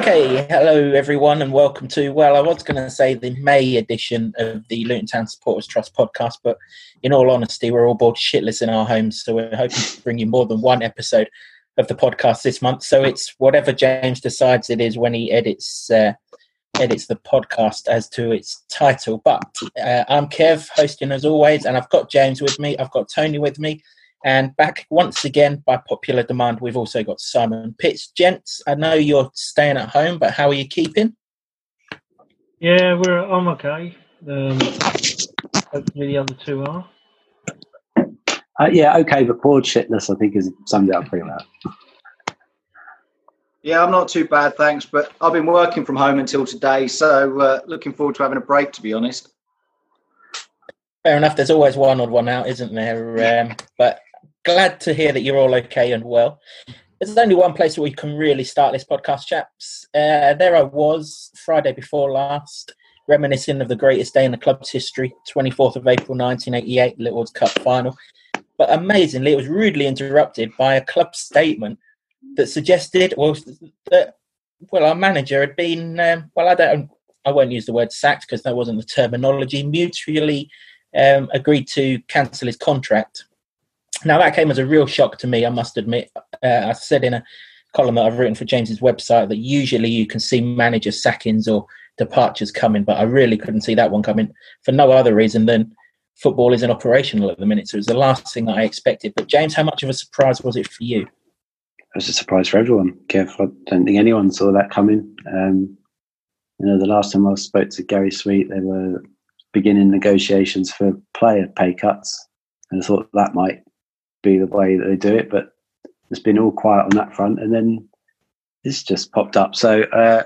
Okay, hello everyone, and welcome to. Well, I was going to say the May edition of the Luton Town Supporters Trust podcast, but in all honesty, we're all bored shitless in our homes, so we're hoping to bring you more than one episode of the podcast this month. So it's whatever James decides it is when he edits uh, edits the podcast as to its title. But uh, I'm Kev, hosting as always, and I've got James with me. I've got Tony with me. And back once again by popular demand, we've also got Simon Pitts. Gents, I know you're staying at home, but how are you keeping? Yeah, we're I'm okay. Um, hopefully the other two are. Uh, yeah, okay, but bored shitless, I think, is summed it up pretty well. Yeah, I'm not too bad, thanks. But I've been working from home until today, so uh, looking forward to having a break, to be honest. Fair enough. There's always one odd one out, isn't there? Um, but glad to hear that you're all okay and well. There's only one place where we can really start this podcast, chaps. Uh, there I was Friday before last, reminiscing of the greatest day in the club's history, 24th of April 1988, Littlewoods Cup final. But amazingly, it was rudely interrupted by a club statement that suggested, well, that well, our manager had been, um, well, I don't, I won't use the word sacked because that wasn't the terminology, mutually um, agreed to cancel his contract now that came as a real shock to me. I must admit. Uh, I said in a column that I've written for James's website that usually you can see manager sackings or departures coming, but I really couldn't see that one coming for no other reason than football isn't operational at the minute. So it was the last thing that I expected. But James, how much of a surprise was it for you? It was a surprise for everyone. Kev, I don't think anyone saw that coming. Um, you know, the last time I spoke to Gary Sweet, they were beginning negotiations for player pay cuts, and I thought that might be the way that they do it. But it's been all quiet on that front, and then this just popped up. So uh,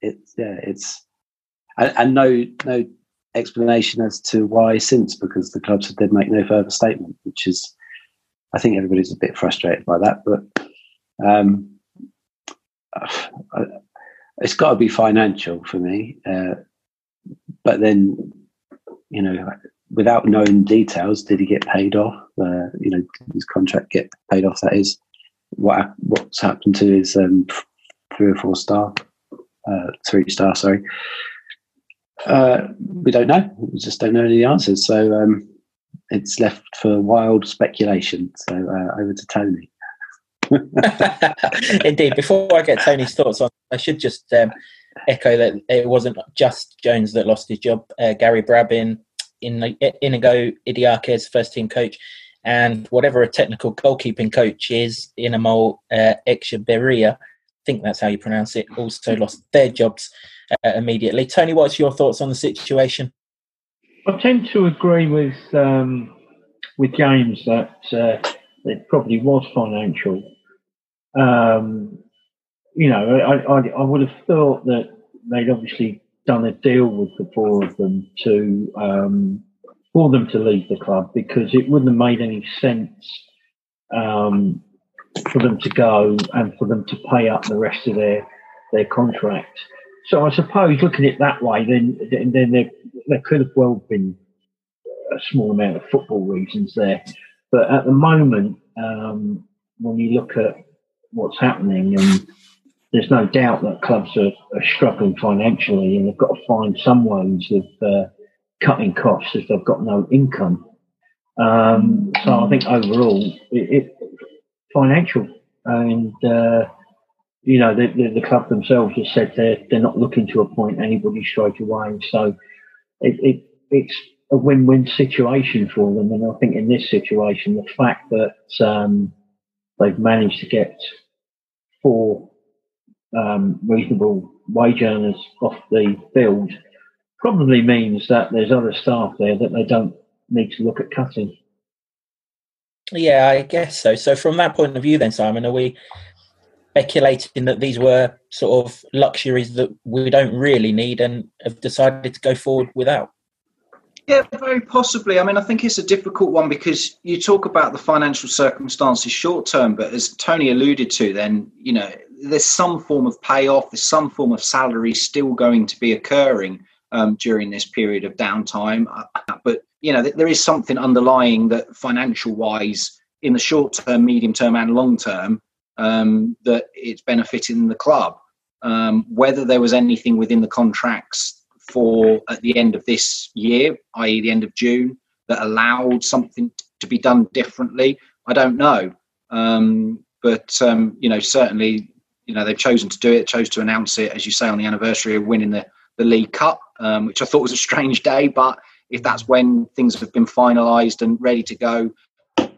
it's yeah, it's and, and, no no explanation as to why since because the clubs have did make no further statement, which is I think everybody's a bit frustrated by that, but. Um, it's got to be financial for me, uh, but then you know without knowing details, did he get paid off? Uh, you know, his contract get paid off? That is what what's happened to his um, three or four star, uh, three star. Sorry, uh, we don't know. We just don't know any answers. So um, it's left for wild speculation. So uh, over to Tony. Indeed. Before I get Tony's thoughts on, I should just um, echo that it wasn't just Jones that lost his job. Uh, Gary Brabin in Inigo Idiakez first team coach, and whatever a technical goalkeeping coach is, Imanol uh, Etxeberria, I think that's how you pronounce it, also lost their jobs uh, immediately. Tony, what's your thoughts on the situation? I tend to agree with um, with James that uh, it probably was financial. Um, you know, I, I, I would have thought that they'd obviously done a deal with the four of them to um, for them to leave the club because it wouldn't have made any sense um, for them to go and for them to pay up the rest of their their contract. So I suppose looking at it that way, then then there there could have well been a small amount of football reasons there, but at the moment, um, when you look at what's happening and there's no doubt that clubs are, are, struggling financially and they've got to find some ways of uh, cutting costs if they've got no income. Um, so I think overall, it, it financial and uh, you know the, the, the, club themselves have said they're they're not looking to appoint anybody straight away. So it, it it's a win-win situation for them. And I think in this situation, the fact that um, they've managed to get four um, reasonable wage earners off the field probably means that there's other staff there that they don't need to look at cutting. Yeah, I guess so. So, from that point of view, then, Simon, are we speculating that these were sort of luxuries that we don't really need and have decided to go forward without? Yeah, very possibly. I mean, I think it's a difficult one because you talk about the financial circumstances short term, but as Tony alluded to, then, you know, there's some form of payoff, there's some form of salary still going to be occurring um, during this period of downtime. Uh, but you know, there is something underlying that financial wise, in the short term, medium term, and long term, um, that it's benefiting the club. um, whether there was anything within the contracts for at the end of this year, i.e., the end of June, that allowed something to be done differently. I don't know, um, but um, you know, certainly, you know, they've chosen to do it, chose to announce it, as you say, on the anniversary of winning the the League Cup, um, which I thought was a strange day, but if that's when things have been finalised and ready to go, you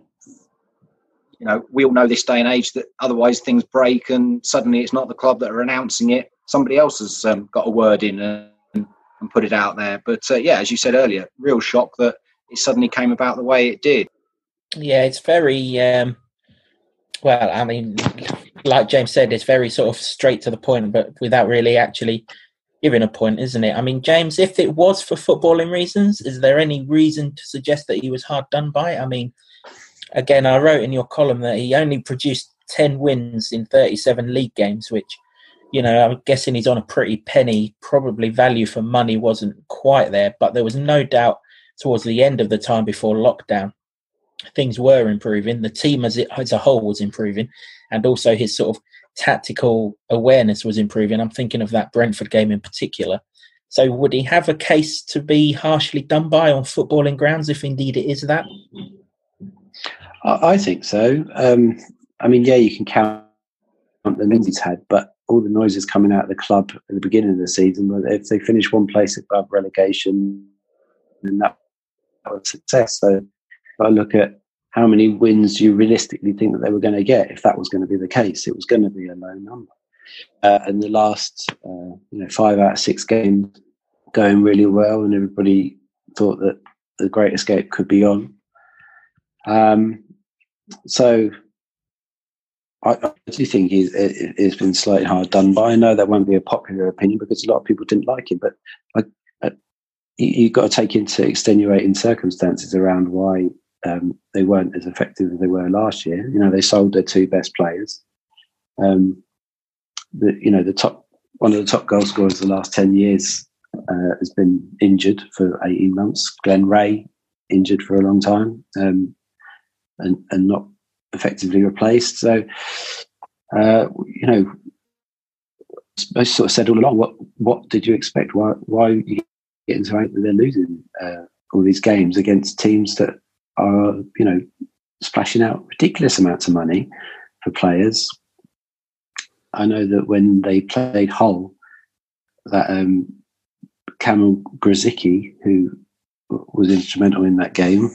know, we all know this day and age that otherwise things break and suddenly it's not the club that are announcing it. Somebody else has um, got a word in and, and, put it out there. But uh, yeah, as you said earlier, real shock that it suddenly came about the way it did. Yeah, it's very, um, well, I mean, like James said, it's very sort of straight to the point, but without really actually giving a point, isn't it? I mean, James, if it was for footballing reasons, is there any reason to suggest that he was hard done by? I mean, again, I wrote in your column that he only produced 10 wins in 37 league games, which, you know, I'm guessing he's on a pretty penny. Probably value for money wasn't quite there, but there was no doubt towards the end of the time before lockdown, things were improving. The team as, it, as a whole was improving, and also his sort of tactical awareness was improving. I'm thinking of that Brentford game in particular. So, would he have a case to be harshly done by on footballing grounds if indeed it is that? I think so. Um, I mean, yeah, you can count the wins he's had, but all the noises coming out of the club at the beginning of the season, if they finish one place above relegation, then that was success. So I look at how many wins do you realistically think that they were going to get. If that was going to be the case, it was going to be a low number. Uh, and the last, uh, you know, five out of six games going really well, and everybody thought that the Great Escape could be on. Um, so I, do think he's, it's been slightly hard done by. I know that won't be a popular opinion because a lot of people didn't like him, but I, I, you, have got to take into extenuating circumstances around why um, they weren't as effective as they were last year. You know, they sold their two best players. Um, the, you know, the top one of the top goal scorers the last ten years uh, has been injured for eighteen months. Glen Rea injured for a long time. Um, and, and not effectively replaced. So, uh, you know, I sort of said all along, what what did you expect? Why why you get into that they're losing uh, all these games against teams that are you know splashing out ridiculous amounts of money for players. I know that when they played Hull, that um, Kamil Grosicki, who was instrumental in that game,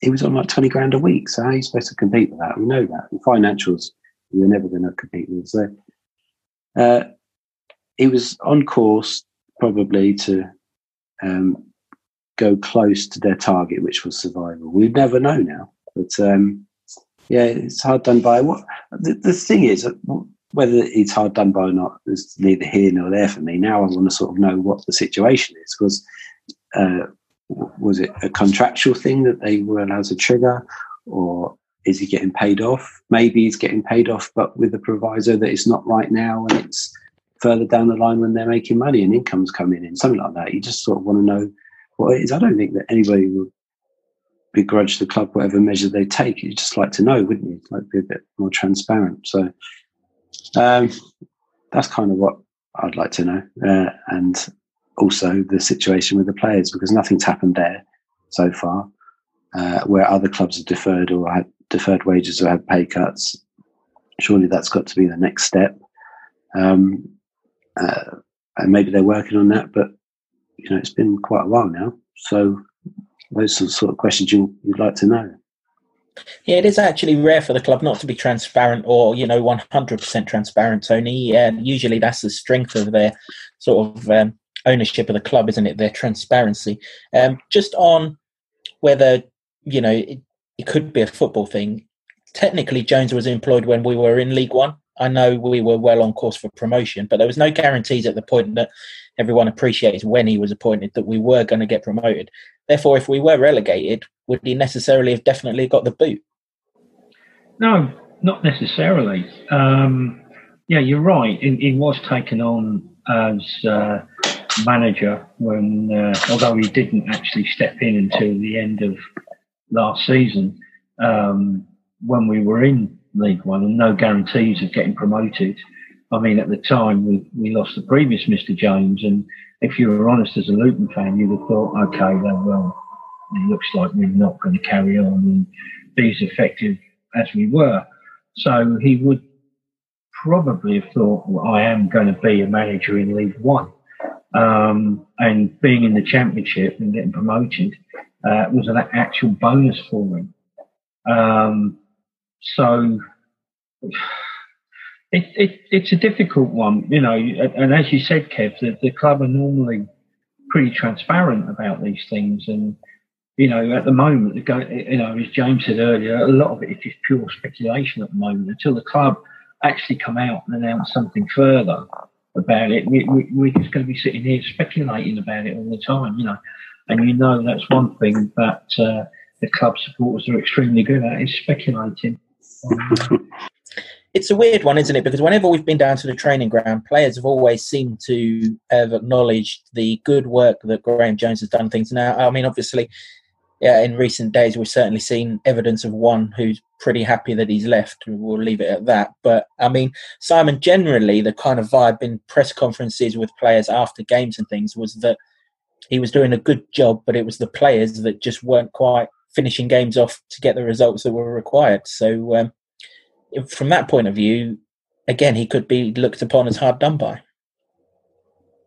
he was on like 20 grand a week. So how are you supposed to compete with that? We know that. In financials, you're never going to compete with. So uh, he was on course probably to um, go close to their target, which was survival. We'd never know now. But um, yeah, it's hard done by. What the, the thing is, whether it's hard done by or not is neither here nor there for me. Now I want to sort of know what the situation is because uh, was it a contractual thing that they were allowed to trigger, or is he getting paid off? Maybe he's getting paid off, but with the proviso that it's not right now and it's further down the line when they're making money and income's coming in, something like that. You just sort of want to know what it is. I don't think that anybody would begrudge the club whatever measure they take. You'd just like to know, wouldn't you? Like be a bit more transparent. So um, that's kind of what I'd like to know. Uh, and also the situation with the players because nothing's happened there so far. Uh, where other clubs have deferred or had deferred wages or had pay cuts, surely that's got to be the next step. Um, uh, and maybe they're working on that, but you know it's been quite a while now. So those are the sort of questions you, would like to know. Yeah, it is actually rare for the club not to be transparent or, you know, 100% transparent, Tony. Uh, usually that's the strength of their sort of um, ownership of the club, isn't it? Their transparency. Um, just on whether you know it, it could be a football thing. Technically, Jones was employed when we were in League One. I know we were well on course for promotion, but there was no guarantees at the point that everyone appreciates when he was appointed that we were going to get promoted. Therefore, if we were relegated, would he necessarily have definitely got the boot? No, not necessarily. Um, yeah, you're right. He, was taken on as uh, manager when, uh, although he didn't actually step in until the end of last season, um, when we were in League One and no guarantees of getting promoted. I mean, at the time we, we lost the previous Mr. James, and if you were honest as a Luton fan, you'd have thought, okay, well, it looks like we're not going to carry on and be as effective as we were. So he would probably have thought, well, I am going to be a manager in League One. Um, and being in the Championship and getting promoted uh, was an actual bonus for him. Um, so it, it, it's a difficult one, you know. And as you said, Kev, the, the club are normally pretty transparent about these things. And, you know, at the moment, you know, as James said earlier, a lot of it is just pure speculation at the moment until the club actually come out and announce something further about it. We, we, we're just going to be sitting here speculating about it all the time, you know. And you know that's one thing that uh, the club supporters are extremely good at is speculating. it's a weird one, isn't it? Because whenever we've been down to the training ground, players have always seemed to have acknowledged the good work that Graeme Jones has done. Things now, I mean, obviously, yeah, in recent days, we've certainly seen evidence of one who's pretty happy that he's left. We'll leave it at that. But I mean, Simon, generally, the kind of vibe in press conferences with players after games and things was that he was doing a good job, but it was the players that just weren't quite finishing games off to get the results that were required. So, um, from that point of view, again, he could be looked upon as hard done by.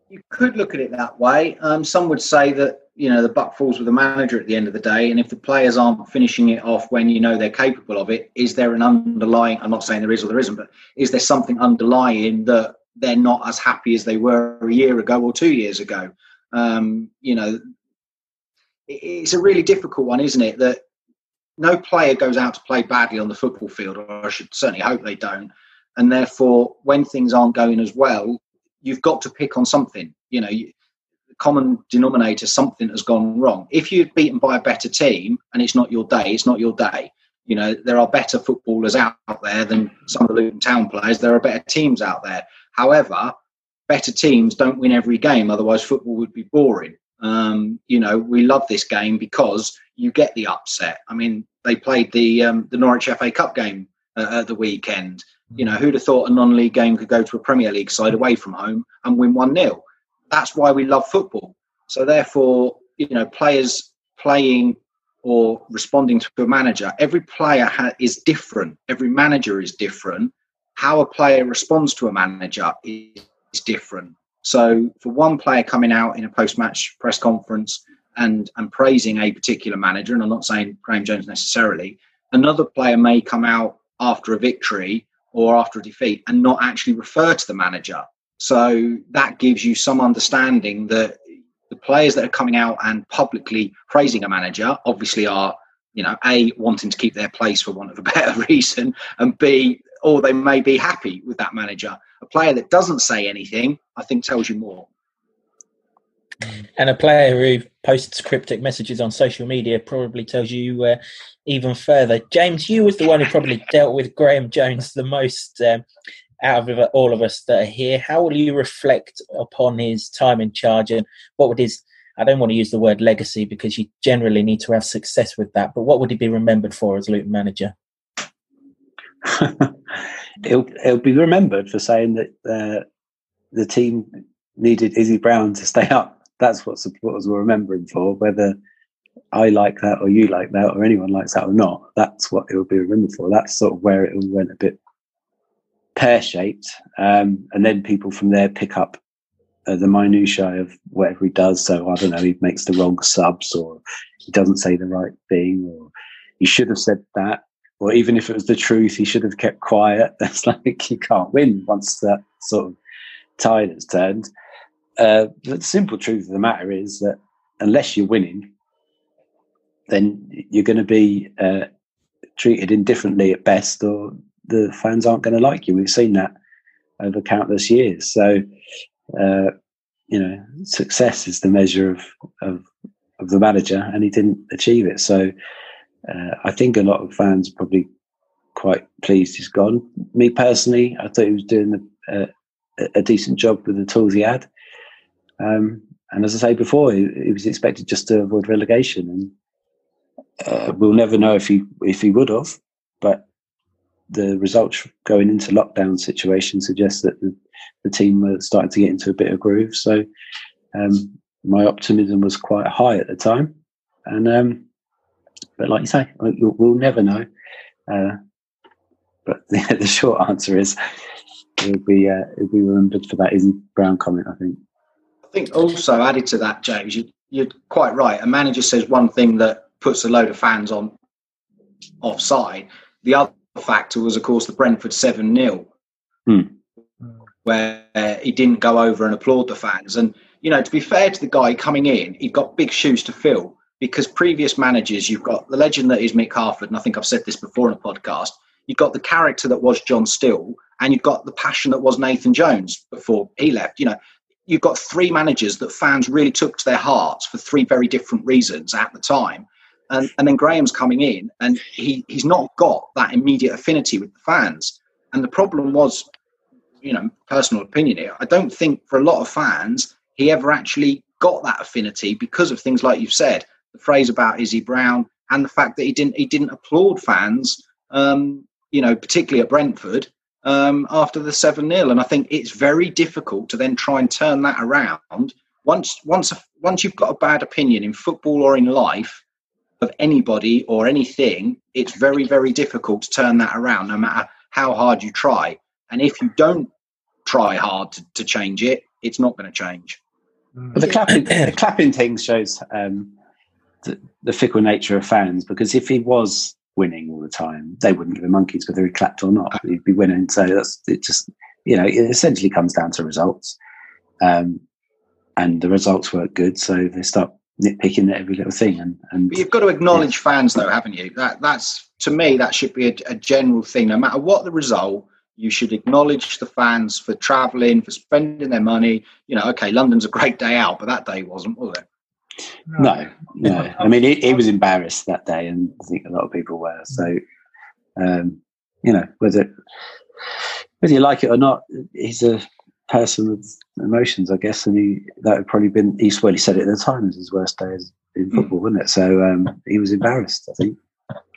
You could look at it that way. Um, some would say that you know the buck falls with the manager at the end of the day and if the players aren't finishing it off when you know they're capable of it is there an underlying i'm not saying there is or there isn't but is there something underlying that they're not as happy as they were a year ago or two years ago um, you know it's a really difficult one isn't it that no player goes out to play badly on the football field or i should certainly hope they don't and therefore when things aren't going as well you've got to pick on something you know common denominator, something has gone wrong. If you're beaten by a better team and it's not your day, it's not your day. You know, there are better footballers out there than some of the Luton Town players. There are better teams out there. However, better teams don't win every game, otherwise, football would be boring. Um, you know, we love this game because you get the upset. I mean, they played the um, the Norwich FA Cup game uh, at the weekend. You know, who'd have thought a non-league game could go to a Premier League side away from home and win one 0 that's why we love football. So therefore, you know, players playing or responding to a manager, every player ha- is different. Every manager is different. How a player responds to a manager is, is different. So for one player coming out in a post-match press conference and and praising a particular manager, and I'm not saying Graeme Jones necessarily, another player may come out after a victory or after a defeat and not actually refer to the manager. So that gives you some understanding that the players that are coming out and publicly praising a manager obviously are, you know, A, wanting to keep their place for want of a better reason, and B, or they may be happy with that manager. A player that doesn't say anything, I think, tells you more. And a player who posts cryptic messages on social media probably tells you uh, even further. James, you was the one who probably dealt with Graeme Jones the most. Um, out of all of us that are here, how will you reflect upon his time in charge and what would his I don't want to use the word legacy because you generally need to have success with that, but what would he be remembered for as Luton manager? he'll, he'll be remembered for saying that uh, the team needed Izzy Brown to stay up. That's what supporters will remember him for, whether I like that or you like that or anyone likes that or not. That's what it will be remembered for. That's sort of where it all went a bit pear shaped, um, and then people from there pick up uh, the minutiae of whatever he does. So I don't know, he makes the wrong subs, or he doesn't say the right thing, or he should have said that, or even if it was the truth, he should have kept quiet. It's like you can't win once that sort of tide has turned. Uh, the simple truth of the matter is that unless you're winning, then you're going to be uh, treated indifferently at best, or the fans aren't going to like you. We've seen that over countless years. So, uh, you know, success is the measure of, of, of the manager, and he didn't achieve it. So, uh, I think a lot of fans probably quite pleased he's gone. Me personally, I thought he was doing a, a, a decent job with the tools he had. Um, and as I say before, he, he, was expected just to avoid relegation, and uh, we'll never know if he if he would have. But the results going into lockdown situation suggest that the, the team were starting to get into a bit of groove. So um, my optimism was quite high at the time, and um, but like you say, we'll never know. Uh, but the, the, short answer is it'll be uh, it'll be remembered for that Izzy Brown comment. I think. I think also added to that, James, you, you're quite right. A manager says one thing that puts a load of fans on offside. The other factor was, of course, the Brentford seven 0 hmm. where he didn't go over and applaud the fans. And you know, to be fair to the guy coming in, he'd got big shoes to fill because previous managers, you've got the legend that is Mick Harford, and I think I've said this before in a podcast. You've got the character that was John Still, and you've got the passion that was Nathan Jones before he left. You know, you've got three managers that fans really took to their hearts for three very different reasons at the time. And, and then Graeme's coming in, and he, he's not got that immediate affinity with the fans. And the problem was, you know, personal opinion here. I don't think for a lot of fans he ever actually got that affinity because of things like you've said, the phrase about Izzy Brown, and the fact that he didn't he didn't applaud fans, um, you know, particularly at Brentford um, after the seven 0 And I think it's very difficult to then try and turn that around once once once you've got a bad opinion in football or in life of anybody or anything, it's very, very difficult to turn that around no matter how hard you try. And if you don't try hard to, to change it, it's not going to change. The clapping, the clapping thing shows um, the, fickle nature of fans because if he was winning all the time, they wouldn't give a monkeys whether he clapped or not. He'd be winning. So that's it. Just you know, it essentially comes down to results, um, and the results weren't good, so they start nitpicking at every little thing. And, and you've got to acknowledge yeah. fans, though, haven't you? That that's to me that should be a, a, general thing. No matter what the result, you should acknowledge the fans for travelling, for spending their money. You know, okay, London's a great day out, but that day wasn't, was it? No, no. I mean, he, he was embarrassed that day, and I think a lot of people were. So, um, you know, whether whether you like it or not, he's a person with emotions, I guess, and he that had probably been he well he said it at the time as his worst day in hmm. football, wasn't it? So um, he was embarrassed, I think.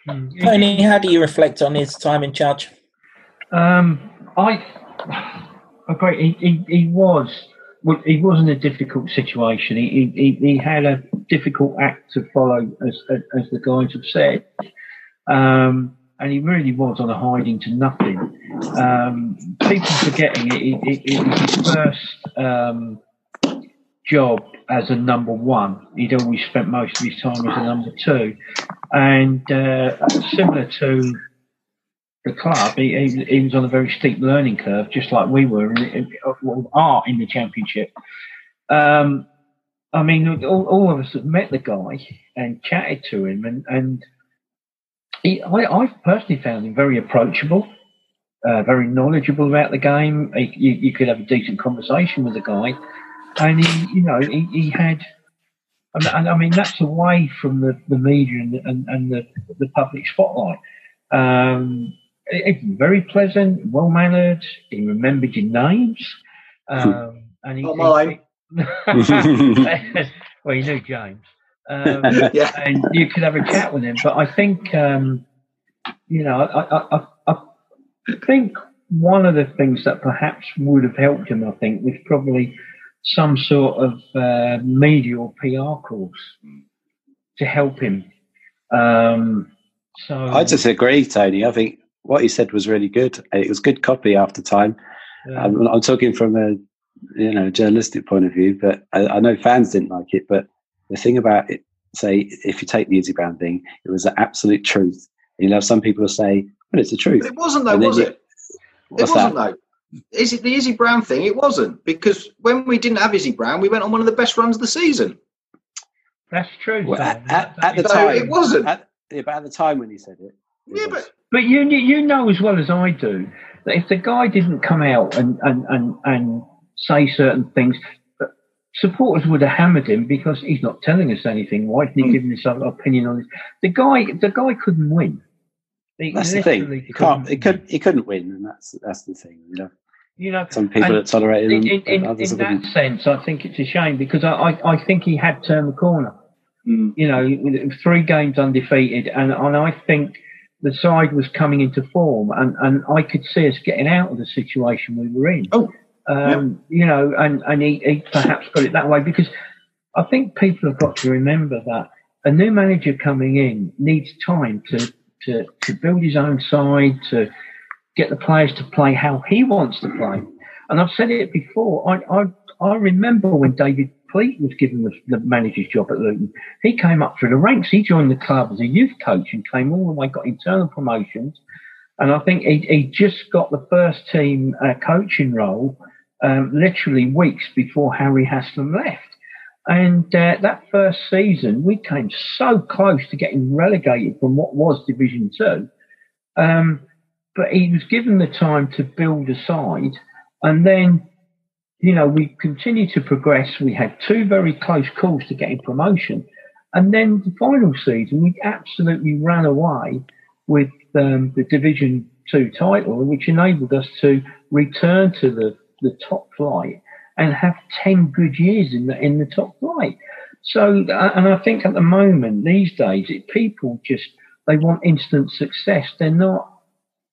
Hmm. Tony, how do you reflect on his time in charge? Um, I agree. He, he, he was well, he was in a difficult situation. He, he, he had a difficult act to follow, as as the guys have said. Um, and he really was on a hiding to nothing. Um, people forgetting it, it, it, it was his first um, job as a number one. He'd always spent most of his time as a number two, and uh, similar to the club, he, he, he, was on a very steep learning curve, just like we were, in, well, are in the championship. Um, I mean, all, all, of us have met the guy and chatted to him, and, and he, I, I personally found him very approachable, uh, very knowledgeable about the game. He, you, you, could have a decent conversation with the guy, and he, you know, he, he had. And, I mean, that's away from the, the media and, and, and the, the public spotlight. Um, it, was very pleasant, well mannered. He remembered your names. Um, and he, Not mine. well, you knew James. Um, yeah. And you could have a chat with him. But I think, um, you know, I, I, I, I think one of the things that perhaps would have helped him, I think, was probably some sort of uh, media or PR course to help him. Um, so I disagree, Tony. I think what he said was really good. It was good copy after time. Yeah. I'm, I'm, talking from a you know journalistic point of view, but I, I know fans didn't like it. But the thing about it, say, if you take the Izzy Brown thing, it was the absolute truth. You know, some people say, "Well, it's the truth." It wasn't though, was you, it? It wasn't that? though. Is it the Izzy Brown thing? It wasn't because when we didn't have Izzy Brown, we went on one of the best runs of the season. That's true. Well, at, at, at, the so time, it wasn't. At, yeah, but at the time when he said it, it yeah, but but you you know as well as I do that if the guy didn't come out and and and, and say certain things, supporters would have hammered him because he's not telling us anything. Why didn't he mm. give us an opinion on this? The guy, the guy couldn't win. He that's the thing. He can't. He could. He couldn't win, and that's that's the thing. You know. You know, some people that tolerated him. In, in, in that sense, I think it's a shame because I, I, I think he had turned the corner. Mm. You know, three games undefeated, and and I think the side was coming into form, and, and I could see us getting out of the situation we were in. Oh, um, you know, and and he, he perhaps got it that way because I think people have got to remember that a new manager coming in needs time to to, to build his own side, to get the players to play how he wants to play. And I've said it before. I I, I remember when David Pleat was given the, the, manager's job at Luton. He came up through the ranks. He joined the club as a youth coach and came all the way, got internal promotions. And I think he, he just got the first team uh, coaching role um, literally weeks before Harry Haslam left. And uh, that first season, we came so close to getting relegated from what was Division Two. Um, but he was given the time to build a side. And then you know, we continued to progress. We had two very close calls to getting promotion. And then the final season, we absolutely ran away with um, the Division Two title, which enabled us to return to the, the top flight and have 10 good years in the, in the top flight. So, uh, and I think at the moment, these days, it, people just, they want instant success. They're not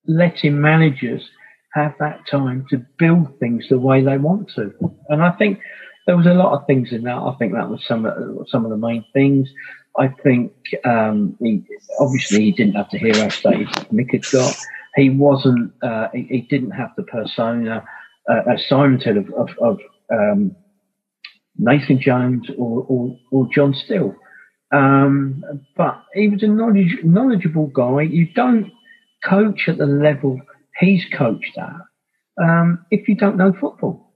letting managers have that time to build things the way they want to. And I think there was a lot of things in that. I think that was some of some of the main things. I think um, he, obviously he didn't have the hero stage Mick had got. He wasn't. Uh, he, he, didn't have the persona uh, as Simon of, of, of um, Nathan Jones or, or, or John Still. Um, but he was a knowledge, knowledgeable guy. You don't coach at the level he's coached at um, if you don't know football.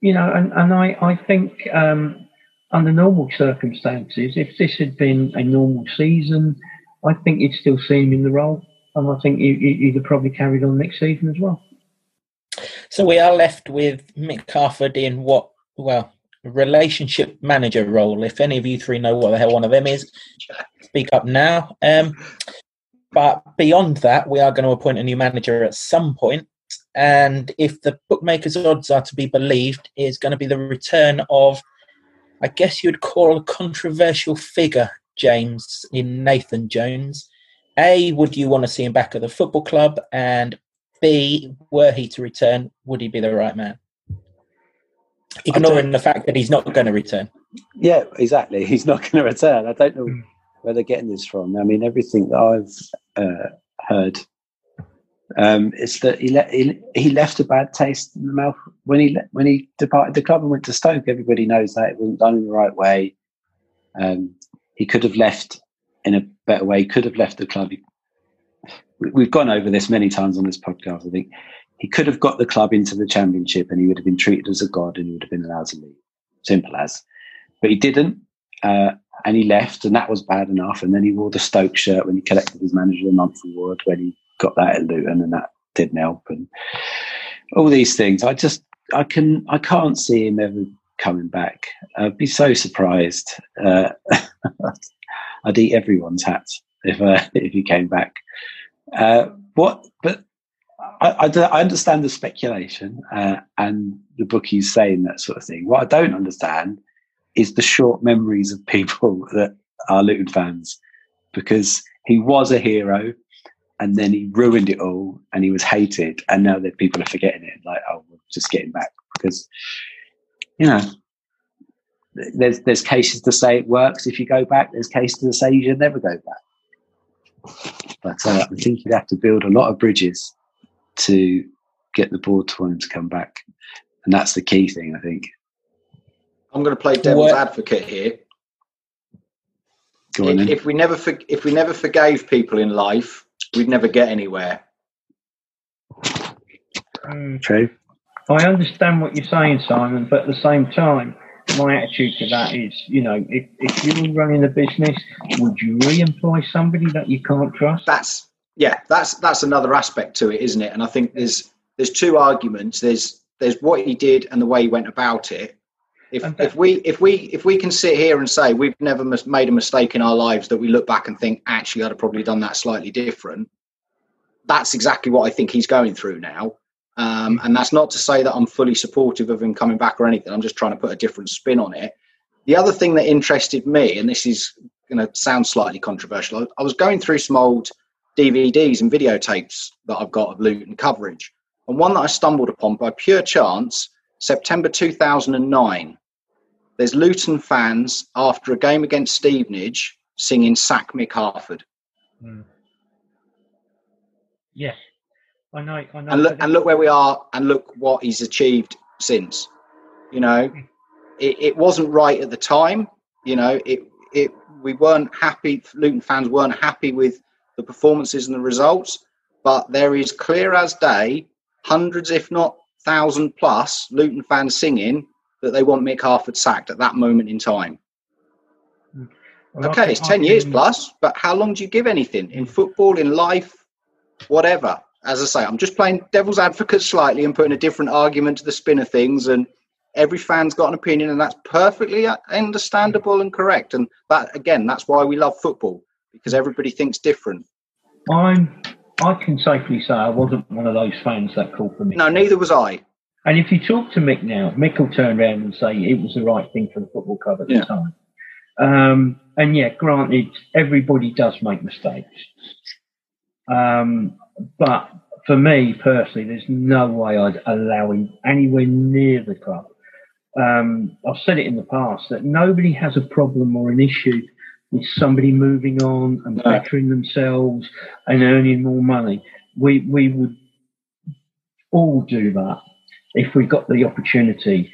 You know, and, and I, I think um, under normal circumstances, if this had been a normal season, I think you'd still see him in the role. And I think you, would have probably carried on next season as well. So we are left with Mick Harford in what, well, relationship manager role. If any of you three know what the hell one of them is, speak up now. Um, but beyond that, we are going to appoint a new manager at some point. And if the bookmakers' odds are to be believed, is going to be the return of, I guess you'd call a controversial figure, James, in Nathan Jones. A, would you want to see him back at the football club? And B, were he to return, would he be the right man? Ignoring the fact that he's not going to return. Yeah, exactly. He's not going to return. I don't know hmm where they're getting this from. I mean, everything that I've uh, heard um, is that he, le- he, left a bad taste in the mouth when he le- when he departed the club and went to Stoke. Everybody knows that it wasn't done in the right way. Um, he could have left in a better way. Could have left the club. We've gone over this many times on this podcast. I think he could have got the club into the championship and he would have been treated as a god and he would have been allowed to leave. Simple as. But he didn't. Uh, and he left, and that was bad enough. And then he wore the Stoke shirt when he collected his manager a month award when he got that at Luton, and that didn't help. And all these things, I just I can I can't see him ever coming back. I'd be so surprised. Uh, I'd eat everyone's hat if uh, if he came back. Uh, what? But I, I, I, understand the speculation uh, and the bookies saying that sort of thing. What I don't understand is the short memories of people that are Luton fans because he was a hero and then he ruined it all and he was hated and now that people are forgetting it like oh we're just getting back because you know there's there's cases to say it works. If you go back there's cases to say you should never go back. But uh, I think you'd have to build a lot of bridges to get the board to want him to come back. And that's the key thing I think I'm going to play devil's what? advocate here. If, if, we never for, if we never forgave people in life, we'd never get anywhere. Um, True. I understand what you're saying, Simon, but at the same time, my attitude to that is, you know, if, if you were running a business, would you re-employ somebody that you can't trust? That's yeah, that's that's another aspect to it, isn't it? And I think there's there's two arguments. There's there's what he did and the way he went about it, if, if we if we if we can sit here and say we've never mis- made a mistake in our lives that we look back and think actually I'd have probably done that slightly different, that's exactly what I think he's going through now. Um, and that's not to say that I'm fully supportive of him coming back or anything. I'm just trying to put a different spin on it. The other thing that interested me, and this is going to sound slightly controversial, I was going through some old DVDs and videotapes that I've got of Luton coverage. And one that I stumbled upon by pure chance, September 2009. There's Luton fans after a game against Stevenage singing Sack Mick Harford. Mm. Yeah, I know. I know. And look, and look where we are, and look what he's achieved since. You know, it, it wasn't right at the time. You know, it it we weren't happy. Luton fans weren't happy with the performances and the results, but there is clear as day, hundreds, if not thousand plus, Luton fans singing that they want Mick Harford sacked at that moment in time. Well, okay, it's 10 years plus, but how long do you give anything in football, in life, whatever? As I say, I'm just playing devil's advocate slightly and putting a different argument to the spin of things. And every fan's got an opinion, and that's perfectly understandable and correct. And that, again, that's why we love football because everybody thinks different. I'm. I can safely say I wasn't one of those fans that called for me. No, neither was I. And if you talk to Mick now, Mick will turn around and say it was the right thing for the football club at yeah. the time. Um, and yeah, granted, everybody does make mistakes. Um, but for me personally, there's no way I'd allow him anywhere near the club. Um, I've said it in the past that nobody has a problem or an issue with somebody moving on and bettering themselves and earning more money. We we would all do that if we got the opportunity.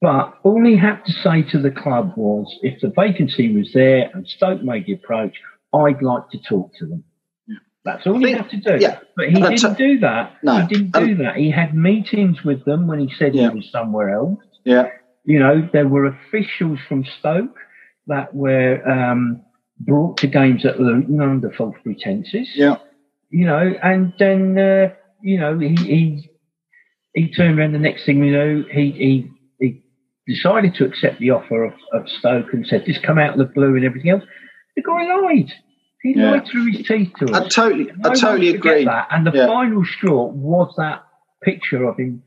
But all he had to say to the club was, if the vacancy was there and Stoke made the approach, I'd like to talk to them. That's all he had to do. Yeah. But he didn't do that. No. He didn't do um, that. He had meetings with them when he said yeah. he was somewhere else. Yeah. You know, there were officials from Stoke that were um, brought to games at Luton under false pretenses. Yeah. You know, and then, uh, you know, he, he he turned around the next thing you know, he, he, he decided to accept the offer of, of Stoke and said, just come out of the blue and everything else. The guy lied. He yeah. lied through his teeth to us. I totally, I totally agree. That. And the yeah. final straw was that picture of him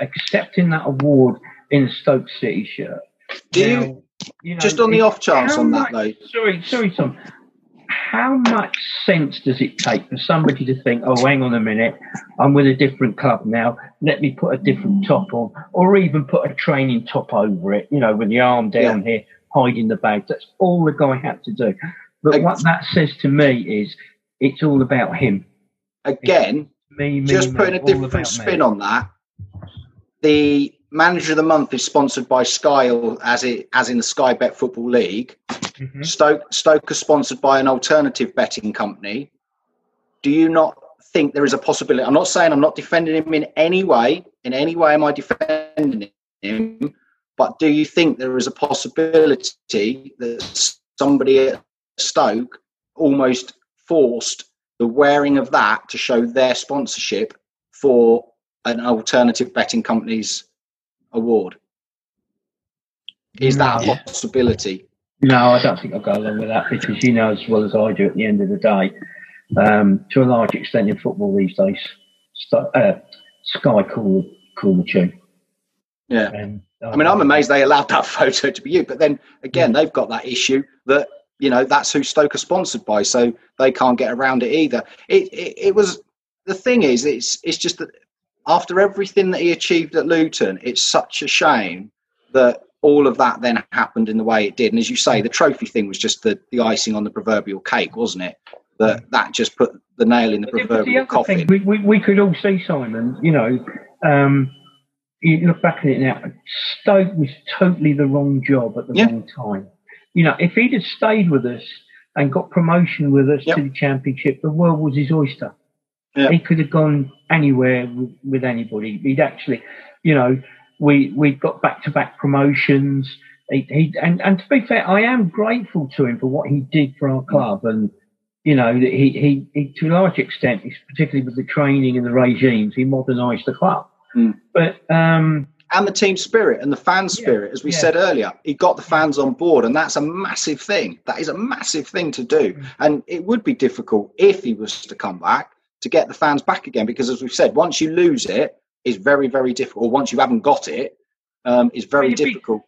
accepting that award in a Stoke City shirt. Do now, you, you know, just on the off chance on that though? Sorry, sorry, Tom how much sense does it take for somebody to think, oh, hang on a minute, I'm with a different club now, let me put a different top on, or even put a training top over it, you know, with the arm down yeah. here, hiding the bag. That's all the guy had to do. But what that says to me is it's all about him. Again, me, me, just putting a different spin me. on that. The manager of the month is sponsored by Sky, as it as in the Sky Bet Football League. Mm-hmm. Stoke Stoke is sponsored by an alternative betting company. Do you not think there is a possibility? I'm not saying I'm not defending him in any way. In any way, am I defending him? But do you think there is a possibility that somebody at Stoke almost forced the wearing of that to show their sponsorship for an alternative betting company's award? Is that a possibility? No, I don't think I'll go along with that because you know as well as I do at the end of the day, um, to a large extent in football these days, uh, Sky call, call the tune. Yeah. Uh, I mean, I'm amazed they allowed that photo to be you, but then again, they've got that issue that you know that's who Stoke are sponsored by, so they can't get around it either. It, it, it was the thing is, it's it's just that after everything that he achieved at Luton, it's such a shame that all of that then happened in the way it did. And as you say, the trophy thing was just the, the icing on the proverbial cake, wasn't it? That that just put the nail in the proverbial the coffin. Thing, we, we, we, could all see, Simon, you know, um, you look back at it now, Stoke was totally the wrong job at the yeah. wrong time. You know, if he'd have stayed with us and got promotion with us yep. to the championship, the world was his oyster. Yep. He could have gone anywhere with, with anybody. He'd actually, you know, we we got back to back promotions. He, he, and, and to be fair, I am grateful to him for what he did for our club, and you know he, he, he to a large extent, particularly with the training and the regimes, he modernised the club. Mm. But um, and the team spirit and the fan spirit, yeah, as we yeah. said earlier, he got the fans on board, and that's a massive thing. That is a massive thing to do, mm. and it would be difficult if he was to come back to get the fans back again, because as we've said, once you lose it, is very, very difficult. Once you haven't got it, um, it's very if difficult.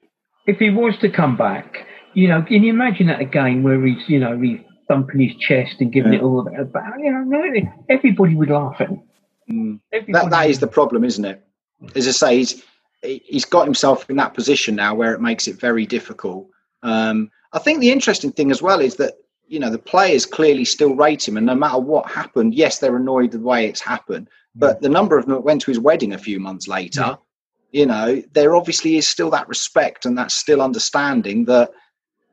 He, if he was to come back, you know, can you imagine that again where he's, you know, he's thumping his chest and giving Yeah. it all that. But you know, no, everybody would laugh at him. Mm. That that is the problem, isn't it? As I say, he's he- he's got himself in that position now where it makes it very difficult. Um, I think the interesting thing as well is that you know the players clearly still rate him, and no matter what happened, yes, they're annoyed the way it's happened, but mm. the number of them that went to his wedding a few months later, Yeah. you know, there obviously is still that respect and that still understanding that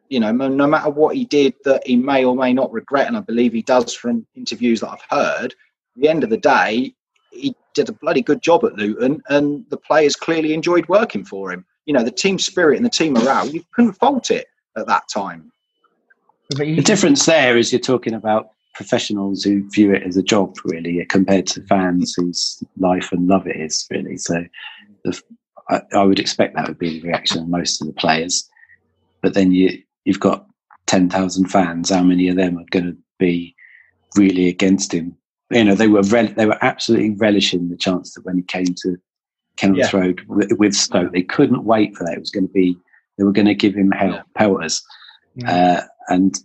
you know no no matter what he did that he may or may not regret, and I believe he does from interviews that I've heard. At the end of the day, he did a bloody good job at Luton, and the players clearly enjoyed working for him. You know, the team spirit and the team morale, you couldn't fault it at that time. The difference there is you're talking about professionals who view it as a job, really, compared to fans whose life and love it is, really. So the, I, I would expect that would be the reaction of most of the players. But then you, you've got 10,000 fans. How many of them are going to be really against him? You know, they were rel- they were absolutely relishing the chance that when he came to Kenilworth Road with, with Stoke, they couldn't wait for that. It was going to be, they were going to give him hell, Yeah. pelters. Uh, and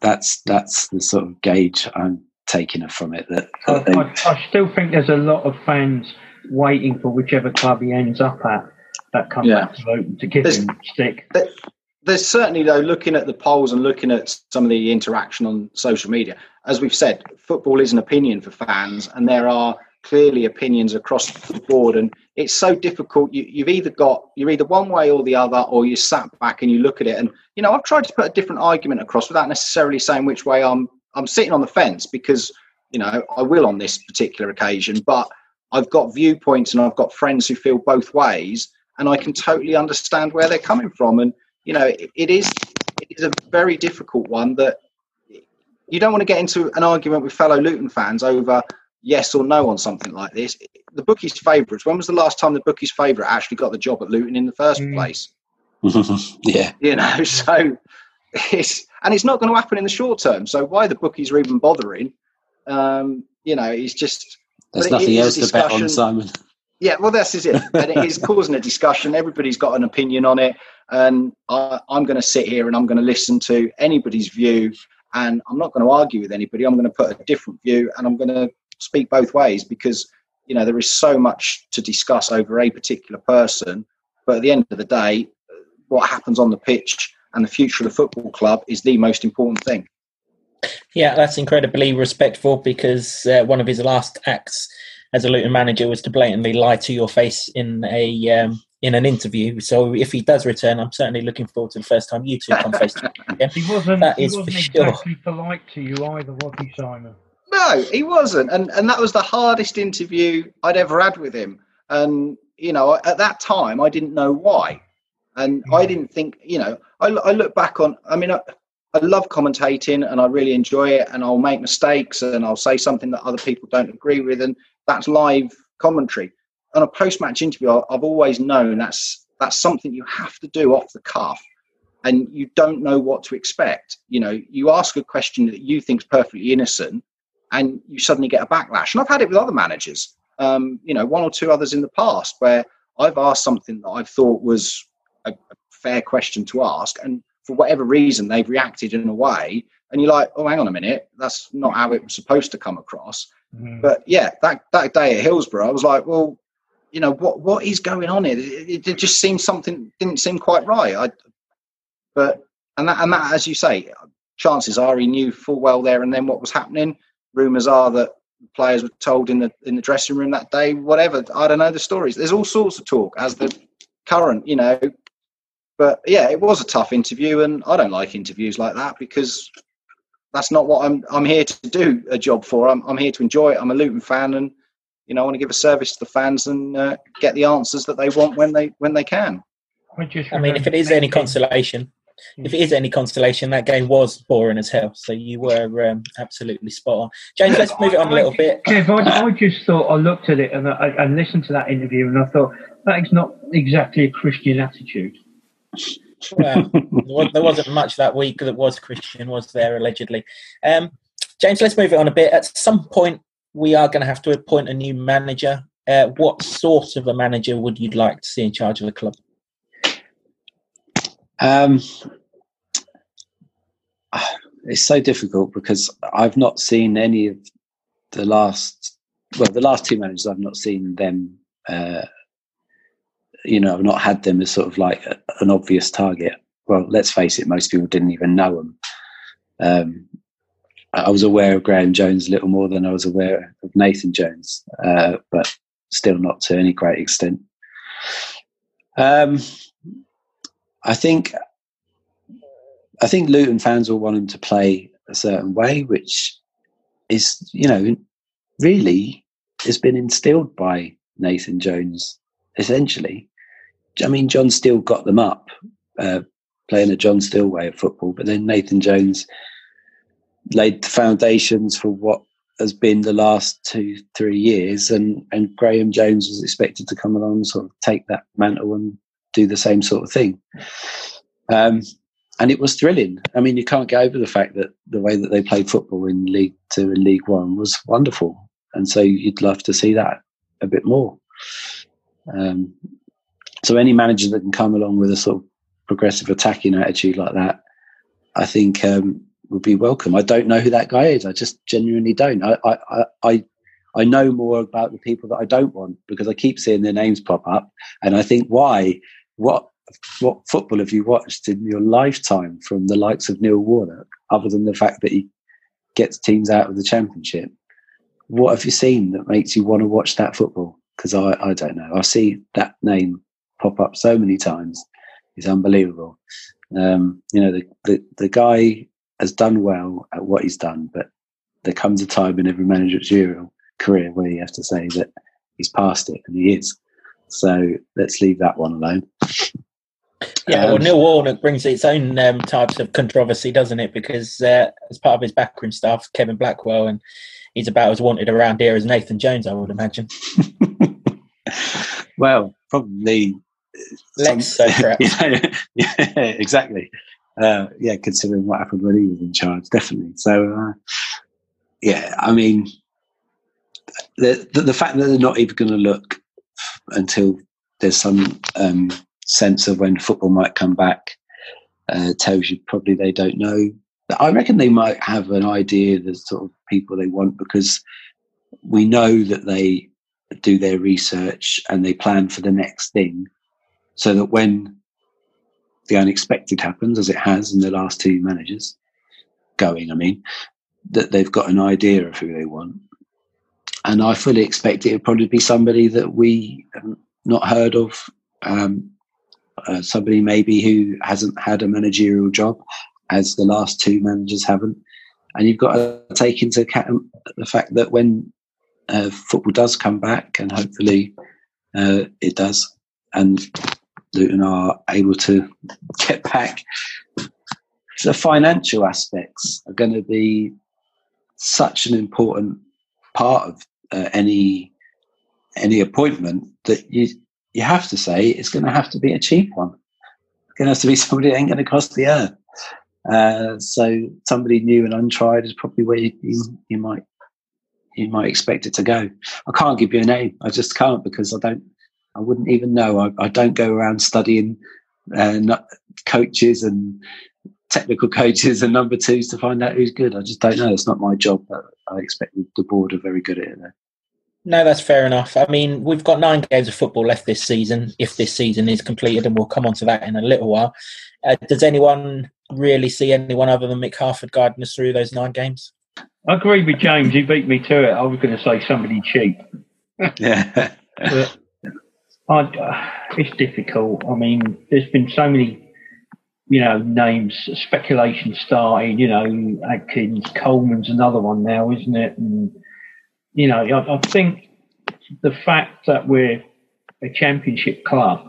that's that's the sort of gauge I'm taking from it. That, I, that they, I, I still think there's a lot of fans waiting for whichever club he ends up at that come Yeah. back to Luton to give There's- him stick. There's certainly, though, looking at the polls and looking at some of the interaction on social media, as we've said, football is an opinion for fans, and there are clearly opinions across the board. And it's so difficult. You, you've either got, you're either one way or the other, or you sat back and you look at it. And, you know, I've tried to put a different argument across without necessarily saying which way I'm, I'm sitting on the fence because, you know, I will on this particular occasion, but I've got viewpoints and I've got friends who feel both ways, and I can totally understand where they're coming from. And you know, it, it is it is a very difficult one that you don't want to get into an argument with fellow Luton fans over yes or no on something like this. The bookies' favourites. When was the last time the bookies' favourite actually got the job at Luton in the first Mm. place? yeah, You know, so it's and it's not going to happen in the short term. So why the bookies are even bothering? Um, you know, it's just there's But it nothing is else to bet on, discussion. Simon. Yeah, well, this is it, and it is causing a discussion. Everybody's got an opinion on it, and I, I'm going to sit here and I'm going to listen to anybody's view, and I'm not going to argue with anybody. I'm going to put a different view, and I'm going to speak both ways because you know there is so much to discuss over a particular person. But at the end of the day, what happens on the pitch and the future of the football club is the most important thing. Yeah, that's incredibly respectful because uh, one of his last acts as a Luton manager was to blatantly lie to your face in a um, in an interview. So if he does return, I'm certainly looking forward to the first time you two come face to face again. He wasn't, That he is wasn't sure. exactly polite to you either, was he, Simon? No, he wasn't, and and that was the hardest interview I'd ever had with him. And you know, at that time, I didn't know why, and I mm. didn't think. You know, I, I look back on. I mean, I, I love commentating, and I really enjoy it. And I'll make mistakes, and I'll say something that other people don't agree with, and that's live commentary. On a post-match interview, I've always known that's that's something you have to do off the cuff and you don't know what to expect. You know, you ask a question that you think is perfectly innocent, and you suddenly get a backlash. And I've had it with other managers. Um, you know, one or two others in the past where I've asked something that I thought was a, a fair question to ask, and for whatever reason they've reacted in a way, and you're like, oh, hang on a minute, that's not how it was supposed to come across. Mm. But yeah, that that day at Hillsborough, I was like, well, you know, what what is going on here? It, it just seemed something didn't seem quite right. I, but and that and that, as you say, chances are he knew full well there and then what was happening. Rumours are that players were told in the in the dressing room that day, whatever. I don't know the stories. There's all sorts of talk as the current, you know. But yeah, it was a tough interview, and I don't like interviews like that because that's not what I'm I'm here to do a job for. I'm I'm here to enjoy it. I'm a Luton fan, and you know I want to give a service to the fans and uh, get the answers that they want when they when they can. I just I mean, if it is any consolation, if it is any consolation, that game was boring as hell. So you were um, absolutely spot on. James, let's move it on a little bit. I, I just thought I looked at it and I, I listened to that interview and I thought that is not exactly a Christian attitude. Well, there there wasn't much that week that was Christian, was there, allegedly. Um, James, let's move it on a bit. At some point, we are going to have to appoint a new manager. Uh, what sort of a manager would you like to see in charge of the club? Um, it's so difficult because I've not seen any of the last well the last two managers I've not seen them uh, you know I've not had them as sort of like an obvious target. Well let's face it most people didn't even know them um, I was aware of Graeme Jones a little more than I was aware of Nathan Jones uh, but still not to any great extent. Um, I think I think Luton fans will want him to play a certain way, which is, you know, really has been instilled by Nathan Jones, essentially. I mean, John Still got them up uh, playing a John Still way of football, but then Nathan Jones laid the foundations for what has been the last two, three years, and, and Graeme Jones was expected to come along and sort of take that mantle and do the same sort of thing. Um, and it was thrilling. I mean, you can't get over the fact that the way that they played football in League Two and League One was wonderful, and so you'd love to see that a bit more. Um, so any manager that can come along with a sort of progressive attacking attitude like that, I think um, would be welcome. I don't know who that guy is. I just genuinely don't. I, I, I, I know more about the people that I don't want because I keep seeing their names pop up, and I think why? What what football have you watched in your lifetime from the likes of Neil Warnock, other than the fact that he gets teams out of the championship? What have you seen that makes you want to watch that football? Because I, I don't know. I see that name pop up so many times. It's unbelievable. Um, you know, the, the, the guy has done well at what he's done, but there comes a time in every managerial career where you have to say that he's past it, and he is. So let's leave that one alone. Yeah, well, um, Neil Warnock brings its own um, types of controversy, doesn't it? Because uh, as part of his backroom staff, Kevin Blackwell, and he's about as wanted around here as Nathan Jones, I would imagine. well, probably less so, yeah, yeah, exactly. Uh, yeah, considering what happened when he was in charge, definitely. So, uh, yeah, I mean, the, the, the fact that they're not even going to look until there's some um, sense of when football might come back uh, tells you probably they don't know. I reckon they might have an idea the sort of people they want because we know that they do their research and they plan for the next thing so that when the unexpected happens, as it has in the last two managers going, I mean, that they've got an idea of who they want. And I fully expect it would probably be somebody that we have not heard of um, uh, somebody maybe who hasn't had a managerial job, as the last two managers haven't. And you've got to take into account the fact that when uh, football does come back, and hopefully uh, it does, and Luton are able to get back, the financial aspects are going to be such an important part of uh, any any appointment that you you have to say it's going to have to be a cheap one. It's going to have to be somebody that ain't going to cost the earth. Uh, so somebody new and untried is probably where you, you, you, might you might expect it to go. I can't give you a name. I just can't because I don't. I wouldn't even know. I, I don't go around studying uh, coaches and technical coaches and number twos to find out who's good. I just don't know. It's not my job. But I expect the board are very good at it. Though. No, that's fair enough. I mean, we've got nine games of football left this season, if this season is completed, and we'll come on to that in a little while. Uh, does anyone really see anyone other than Mick Harford guiding us through those nine games? I agree with James. He beat me to it. I was going to say somebody cheap. yeah. I, uh, it's difficult. I mean, there's been so many, you know, names, speculation starting. You know, Adkins, Coleman's another one now, isn't it? And you know, I, I think the fact that we're a championship club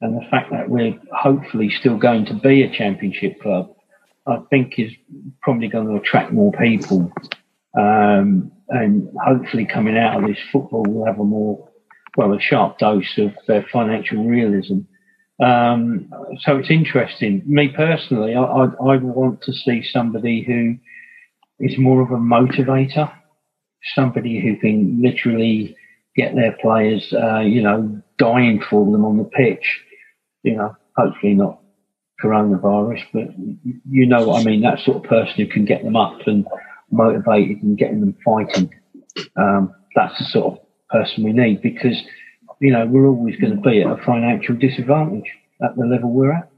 and the fact that we're hopefully still going to be a championship club, I think is probably going to attract more people. Um, and hopefully, coming out of this football, we'll have a more, well, a sharp dose of uh, financial realism. Um, so it's interesting. Me personally, I, I, I want to see somebody who is more of a motivator somebody who can literally get their players, uh, you know, dying for them on the pitch. You know, hopefully not coronavirus, but you know what I mean. That sort of person who can get them up and motivated and getting them fighting. Um, that's the sort of person we need because you know we're always going to be at a financial disadvantage at the level we're at.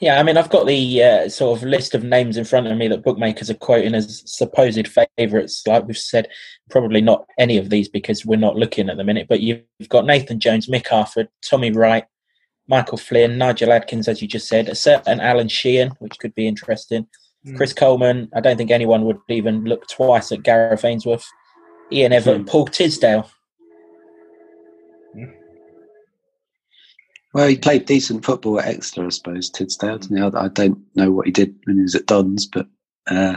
Yeah, I mean, I've got the uh, sort of list of names in front of me that bookmakers are quoting as supposed favourites. Like we've said, probably not any of these because we're not looking at the minute. But you've got Nathan Jones, Mick Harford, Tommy Wright, Michael Flynn, Nigel Adkins, as you just said, a certain Alan Sheehan, which could be interesting. Mm. Chris Coleman. I don't think anyone would even look twice at Gareth Ainsworth. Ian Evatt, mm. Paul Tisdale. Well, he played decent football at Exeter, I suppose. Tisdale. Mm. I, I don't know what he did when he was at Dons, but uh,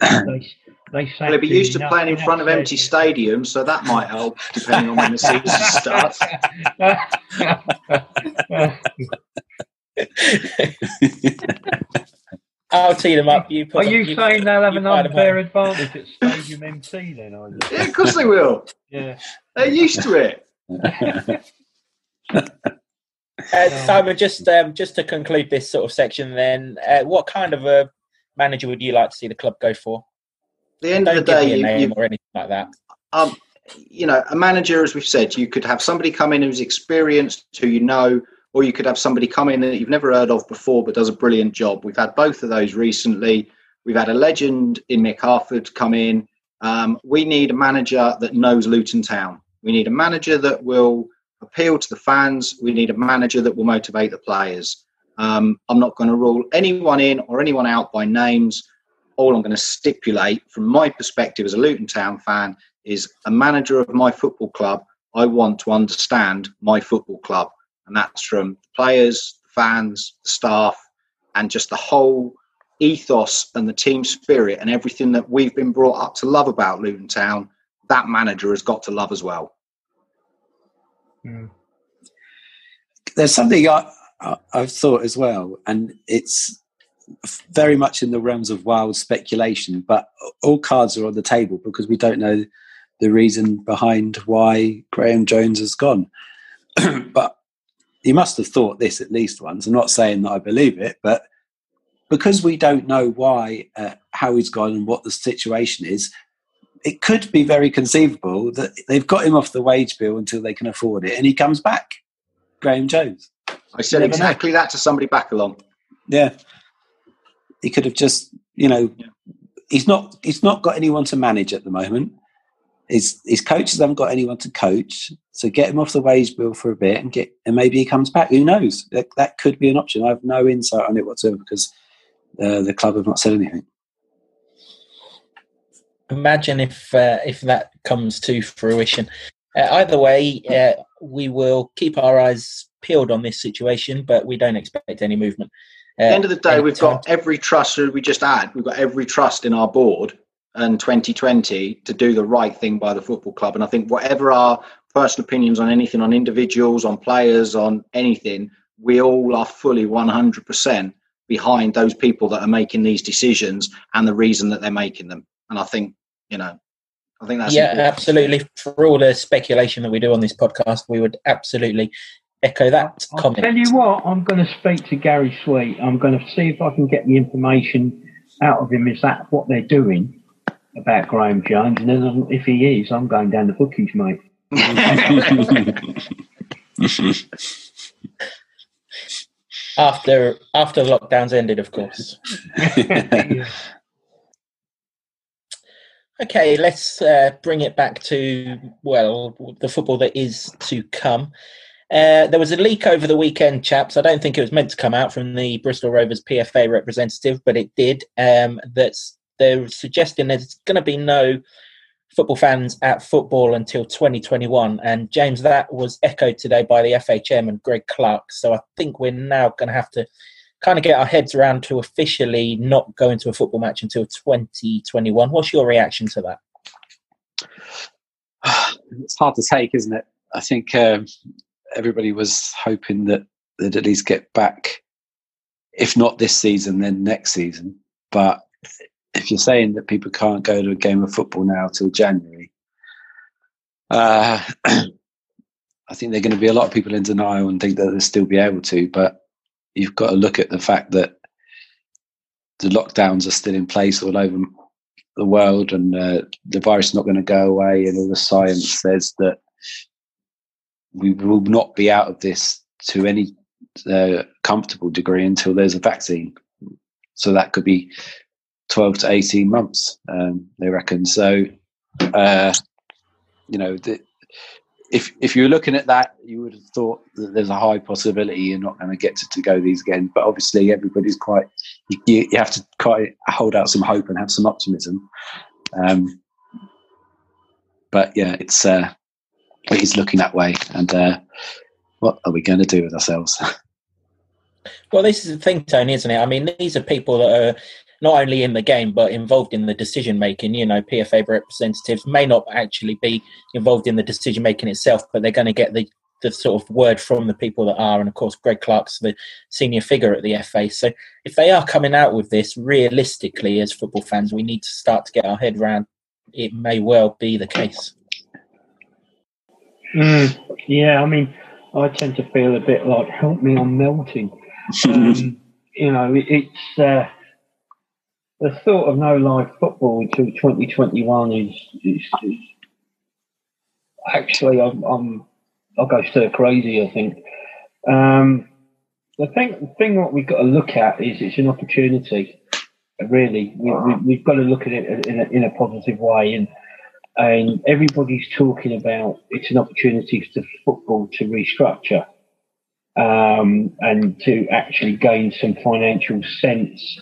they, they well, be used to playing in front of empty stadiums, so that might help, depending on when the season starts. I'll tee them up. You are you saying they'll have an unfair advantage at Stadium MK then? Are you? Yeah, of course they will. yeah, they're used to it. Uh, Simon, just um, just to conclude this sort of section, then, uh, what kind of a manager would you like to see the club go for? the end Don't of the day, you, you, or anything like that. Um, you know, a manager, as we've said, you could have somebody come in who's experienced, who you know, or you could have somebody come in that you've never heard of before but does a brilliant job. We've had both of those recently. We've had a legend in Mick Harford come in. Um, we need a manager that knows Luton Town. We need a manager that will appeal to the fans. We need a manager that will motivate the players. Um, I'm not going to rule anyone in or anyone out by names. All I'm going to stipulate, from my perspective as a Luton Town fan, is a manager of my football club. I want to understand my football club, and that's from the players, the fans, the staff, and just the whole ethos and the team spirit and everything that we've been brought up to love about Luton Town. That manager has got to love as well. Mm. There's something I, I've thought as well, and it's very much in the realms of wild speculation. But all cards are on the table because we don't know the reason behind why Graeme Jones has gone. but you must have thought this at least once. I'm not saying that I believe it, but because we don't know why, uh, how he's gone, and what the situation is, it could be very conceivable that they've got him off the wage bill until they can afford it, and he comes back. Graeme Jones. I said exactly know. that to somebody back along. Yeah, he could have just, you know, yeah. he's not he's not got anyone to manage at the moment. His his coaches haven't got anyone to coach, so get him off the wage bill for a bit and get and maybe he comes back. Who knows? That, that could be an option. I have no insight on it whatsoever because uh, the club have not said anything imagine if uh, if that comes to fruition. Uh, either way, uh, we will keep our eyes peeled on this situation, but we don't expect any movement. At the end of the day, we've got every trust. We just add, we've got every trust in our board and 2020 to do the right thing by the football club. And I think whatever our personal opinions on anything, on individuals, on players, on anything, we all are fully 100% behind those people that are making these decisions and the reason that they're making them. And I think, you know, I think that's yeah, important. absolutely. For all the speculation that we do on this podcast, we would absolutely echo that I'll comment. Tell you what, I'm going to speak to Gary Sweet. I'm going to see if I can get the information out of him. Is that what they're doing about Graeme Jones? And then if he is, I'm going down the bookies, mate. after after lockdowns ended, of course. yeah. Okay, let's uh, bring it back to well the football that is to come. Uh, there was a leak over the weekend, chaps. I don't think it was meant to come out from the Bristol Rovers PFA representative, but it did. Um, that's they're suggesting there's going to be no football fans at football until 2021. And James, that was echoed today by the FA chairman Greg Clarke. So I think we're now going to have to kind of get our heads around to officially not going to a football match until 2021. What's your reaction to that? It's hard to take, isn't it? I think um, everybody was hoping that they'd at least get back, if not this season, then next season. But if you're saying that people can't go to a game of football now till January, uh, I think there are going to be a lot of people in denial and think that they'll still be able to. But you've got to look at the fact that the lockdowns are still in place all over the world, and uh, the virus is not going to go away, and all the science says that we will not be out of this to any uh, comfortable degree until there's a vaccine. So that could be 12 to 18 months, um, they reckon. So, uh, you know, the, if if you're looking at that, you would have thought that there's a high possibility you're not going to get to, to go these again. But obviously, everybody's quite you, you have to quite hold out some hope and have some optimism. Um, but yeah, it's uh, it is looking that way, and uh, what are we going to do with ourselves? well, this is the thing, Tony, isn't it? I mean, these are people that are not only in the game but involved in the decision making. You know, PFA representatives may not actually be involved in the decision making itself, but they're going to get the the sort of word from the people that are, and of course, Greg Clarke's the senior figure at the FA. So, if they are coming out with this, realistically, as football fans, we need to start to get our head around. It may well be the case. Mm, yeah, I mean, I tend to feel a bit like, help me, I'm melting. Um, you know, it, it's uh, the thought of no live football until 2021 is, is, is actually I'm, I'm I'll go stir crazy. I think um, the thing the thing what we've got to look at is it's an opportunity. Really, we, have got to look at it in a, in a positive way, and and everybody's talking about it's an opportunity for football to restructure um, and to actually gain some financial sense.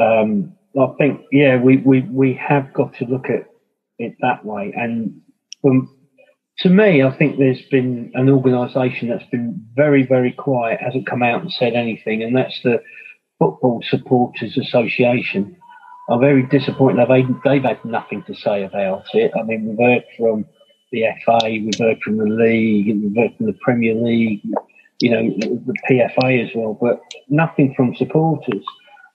Um, I think, yeah, we, we, we have got to look at it that way. And from, to me, I think there's been an organisation that's been very, very quiet, hasn't come out and said anything, and that's the Football Supporters Association. I'm very disappointed. They've, they've had nothing to say about it. I mean, we've heard from the FA, we've heard from the league, we've heard from the Premier League, you know, the PFA as well, but nothing from supporters.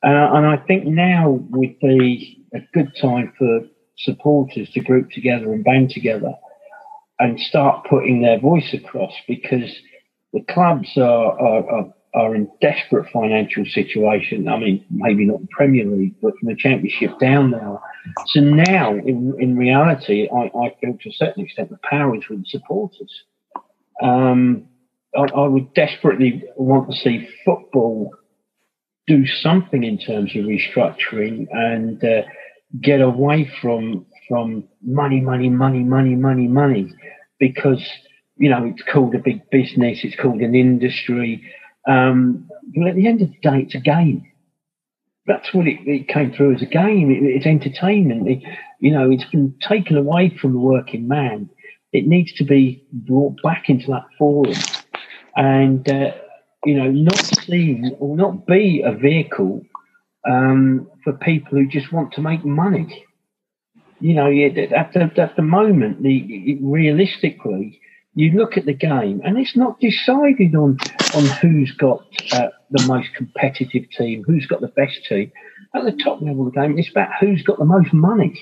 Uh, and I think now would be a good time for supporters to group together and band together and start putting their voice across because the clubs are, are, are are in desperate financial situation. I mean, maybe not the Premier League, but from the Championship down now. So now, in, in reality, I, I feel to a certain extent the power is with the supporters. Um, I, I, would desperately want to see football do something in terms of restructuring and uh, get away from from money, money, money, money, money, money, because you know it's called a big business, it's called an industry um, but at the end of the day, it's a game. That's what it, it came through as a game. It, it's entertainment. It, you know, it's been taken away from the working man. It needs to be brought back into that forum, and uh, you know, not seen or not be a vehicle um, for people who just want to make money. You know, at the, at the moment, the realistically, you look at the game and it's not decided on on who's got uh, the most competitive team, who's got the best team. At the top level of the game, it's about who's got the most money,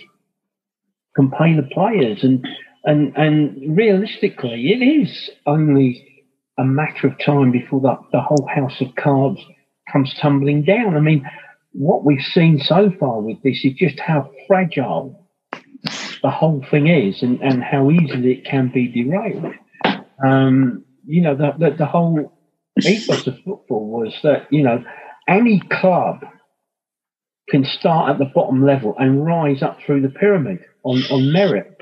can pay the players, and and and realistically, it is only a matter of time before the, the whole house of cards comes tumbling down. I mean, what we've seen so far with this is just how fragile the whole thing is and, and how easily it can be derailed. Um, you know, the, the, the whole ethos of football was that, you know, any club can start at the bottom level and rise up through the pyramid on, on merit.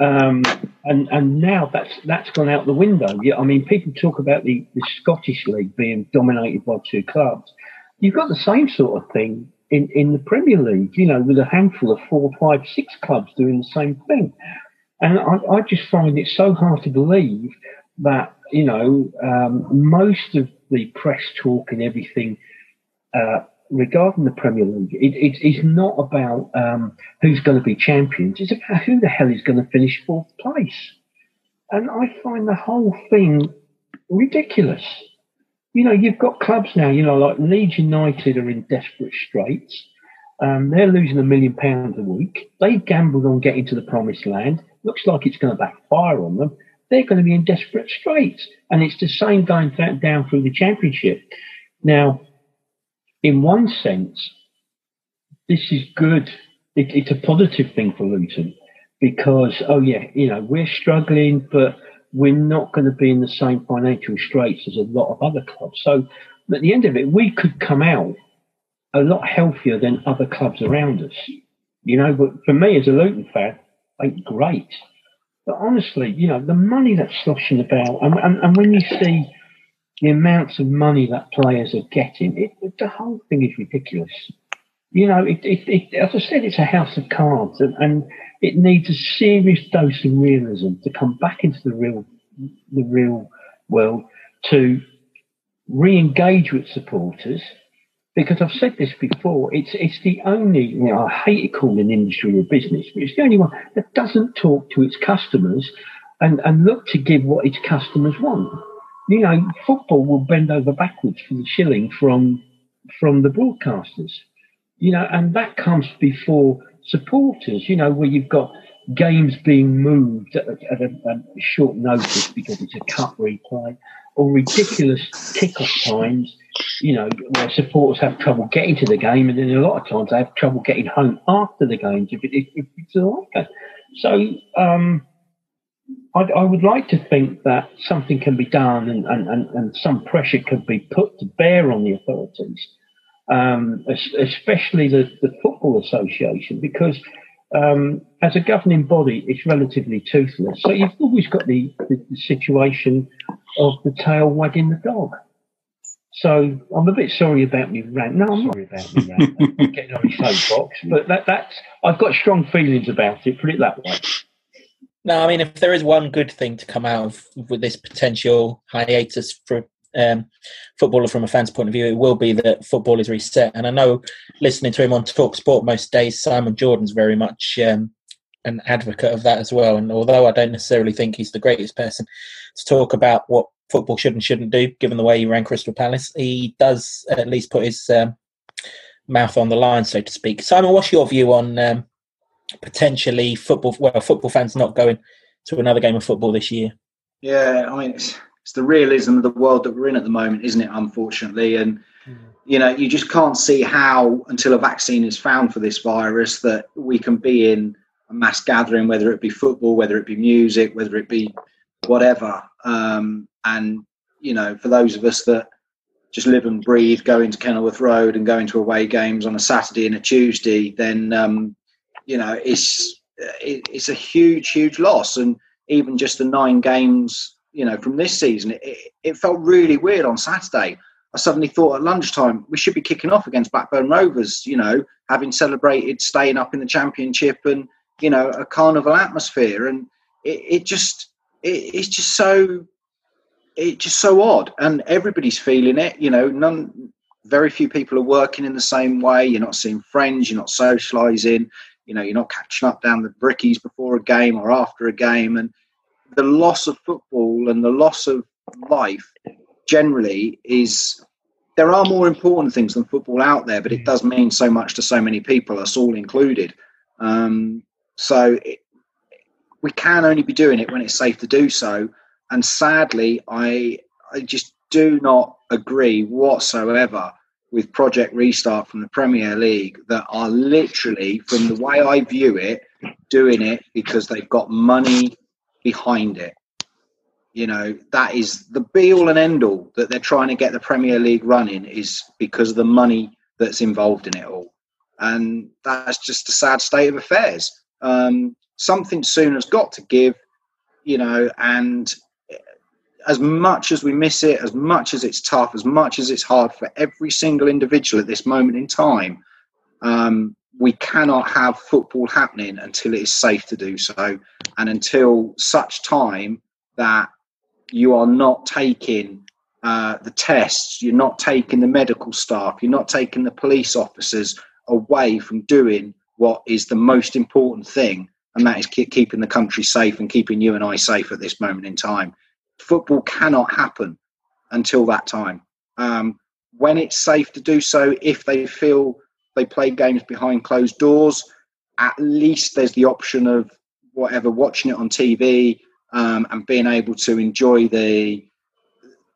Um, and and now that's that's gone out the window. Yeah, I mean, people talk about the, the Scottish League being dominated by two clubs. You've got the same sort of thing in, in the Premier League, you know, with a handful of four, five, six clubs doing the same thing. And I, I just find it so hard to believe that you know um, most of the press talk and everything uh, regarding the Premier League, it, it, it's not about um, who's going to be champions. It's about who the hell is going to finish fourth place. And I find the whole thing ridiculous. You know, you've got clubs now. You know, like Leeds United are in desperate straits. Um, they're losing a million pounds a week. They gambled on getting to the promised land. Looks like it's going to backfire on them they're going to be in desperate straits. And it's the same going down through the championship. Now, in one sense, this is good. It, it's a positive thing for Luton because, oh yeah, you know, we're struggling, but we're not going to be in the same financial straits as a lot of other clubs. So at the end of it, we could come out a lot healthier than other clubs around us. You know, but for me as a Luton fan, like great. But honestly, you know, the money that's sloshing about, and, and, and when you see the amounts of money that players are getting, it, the whole thing is ridiculous. You know, it, it, it, as I said, it's a house of cards, and, and it needs a serious dose of realism to come back into the real, the real world to re-engage with supporters because I've said this before, it's it's the only you know I hate calling an industry or business, but it's the only one that doesn't talk to its customers and, and look to give what its customers want. You know, football will bend over backwards for the shilling from from the broadcasters. You know, and that comes before supporters. You know, where you've got games being moved at, at a, a short notice because it's a cup replay or ridiculous kick-off times, you know, where supporters have trouble getting to the game, and then a lot of times they have trouble getting home after the games if, it, if it's like that. So um, I, I, would like to think that something can be done and, and, and, and some pressure can be put to bear on the authorities, um, especially the, the Football Association, because um, as a governing body, it's relatively toothless. So you've always got the, the, the situation of the tail wagging the dog. So I'm a bit sorry about me rant. No, I'm sorry about me rant. getting on my soapbox, but that, that's I've got strong feelings about it. Put it that way. No, I mean, if there is one good thing to come out of with this potential hiatus for um, footballer from a fan's point of view, it will be that football is reset. And I know listening to him on Talk Sport most days, Simon Jordan's very much um, an advocate of that as well. And although I don't necessarily think he's the greatest person to talk about what football should and shouldn't do, given the way he ran Crystal Palace, he does at least put his um, mouth on the line, so to speak. Simon, what's your view on um, potentially football? Well, football fans not going to another game of football this year. Yeah, I mean, it's, it's the realism of the world that we're in at the moment, isn't it? Unfortunately, and mm. you know, you just can't see how until a vaccine is found for this virus that we can be in a mass gathering, whether it be football, whether it be music, whether it be whatever. Um, and you know, for those of us that just live and breathe going to Kenilworth Road and going to away games on a Saturday and a Tuesday, then um, you know it's it, it's a huge, huge loss. And even just the nine games, you know, from this season, it, it felt really weird on Saturday. I suddenly thought at lunchtime we should be kicking off against Blackburn Rovers, you know, having celebrated staying up in the championship and you know a carnival atmosphere, and it, it just it, it's just so it's just so odd, and everybody's feeling it. You know, none, very few people are working in the same way. You're not seeing friends. You're not socialising. You know, you're not catching up down the brickies before a game or after a game, and the loss of football and the loss of life generally is there are more important things than football out there, but it does mean so much to so many people, us all included. Um, so it, we can only be doing it when it's safe to do so. And sadly, I I just do not agree whatsoever with Project Restart from the Premier League that are literally, from the way I view it, doing it because they've got money behind it. You know, that is the be all and end all that they're trying to get the Premier League running is because of the money that's involved in it all. And that's just a sad state of affairs. Um, something soon has got to give, you know, and as much as we miss it, as much as it's tough, as much as it's hard for every single individual at this moment in time, um, we cannot have football happening until it is safe to do so, and until such time that you are not taking uh, the tests, you're not taking the medical staff, you're not taking the police officers away from doing what is the most important thing, and that is keeping the country safe and keeping you and I safe at this moment in time. Football cannot happen until that time. Um, when it's safe to do so, if they feel they play games behind closed doors, at least there's the option of whatever watching it on TV um, and being able to enjoy the,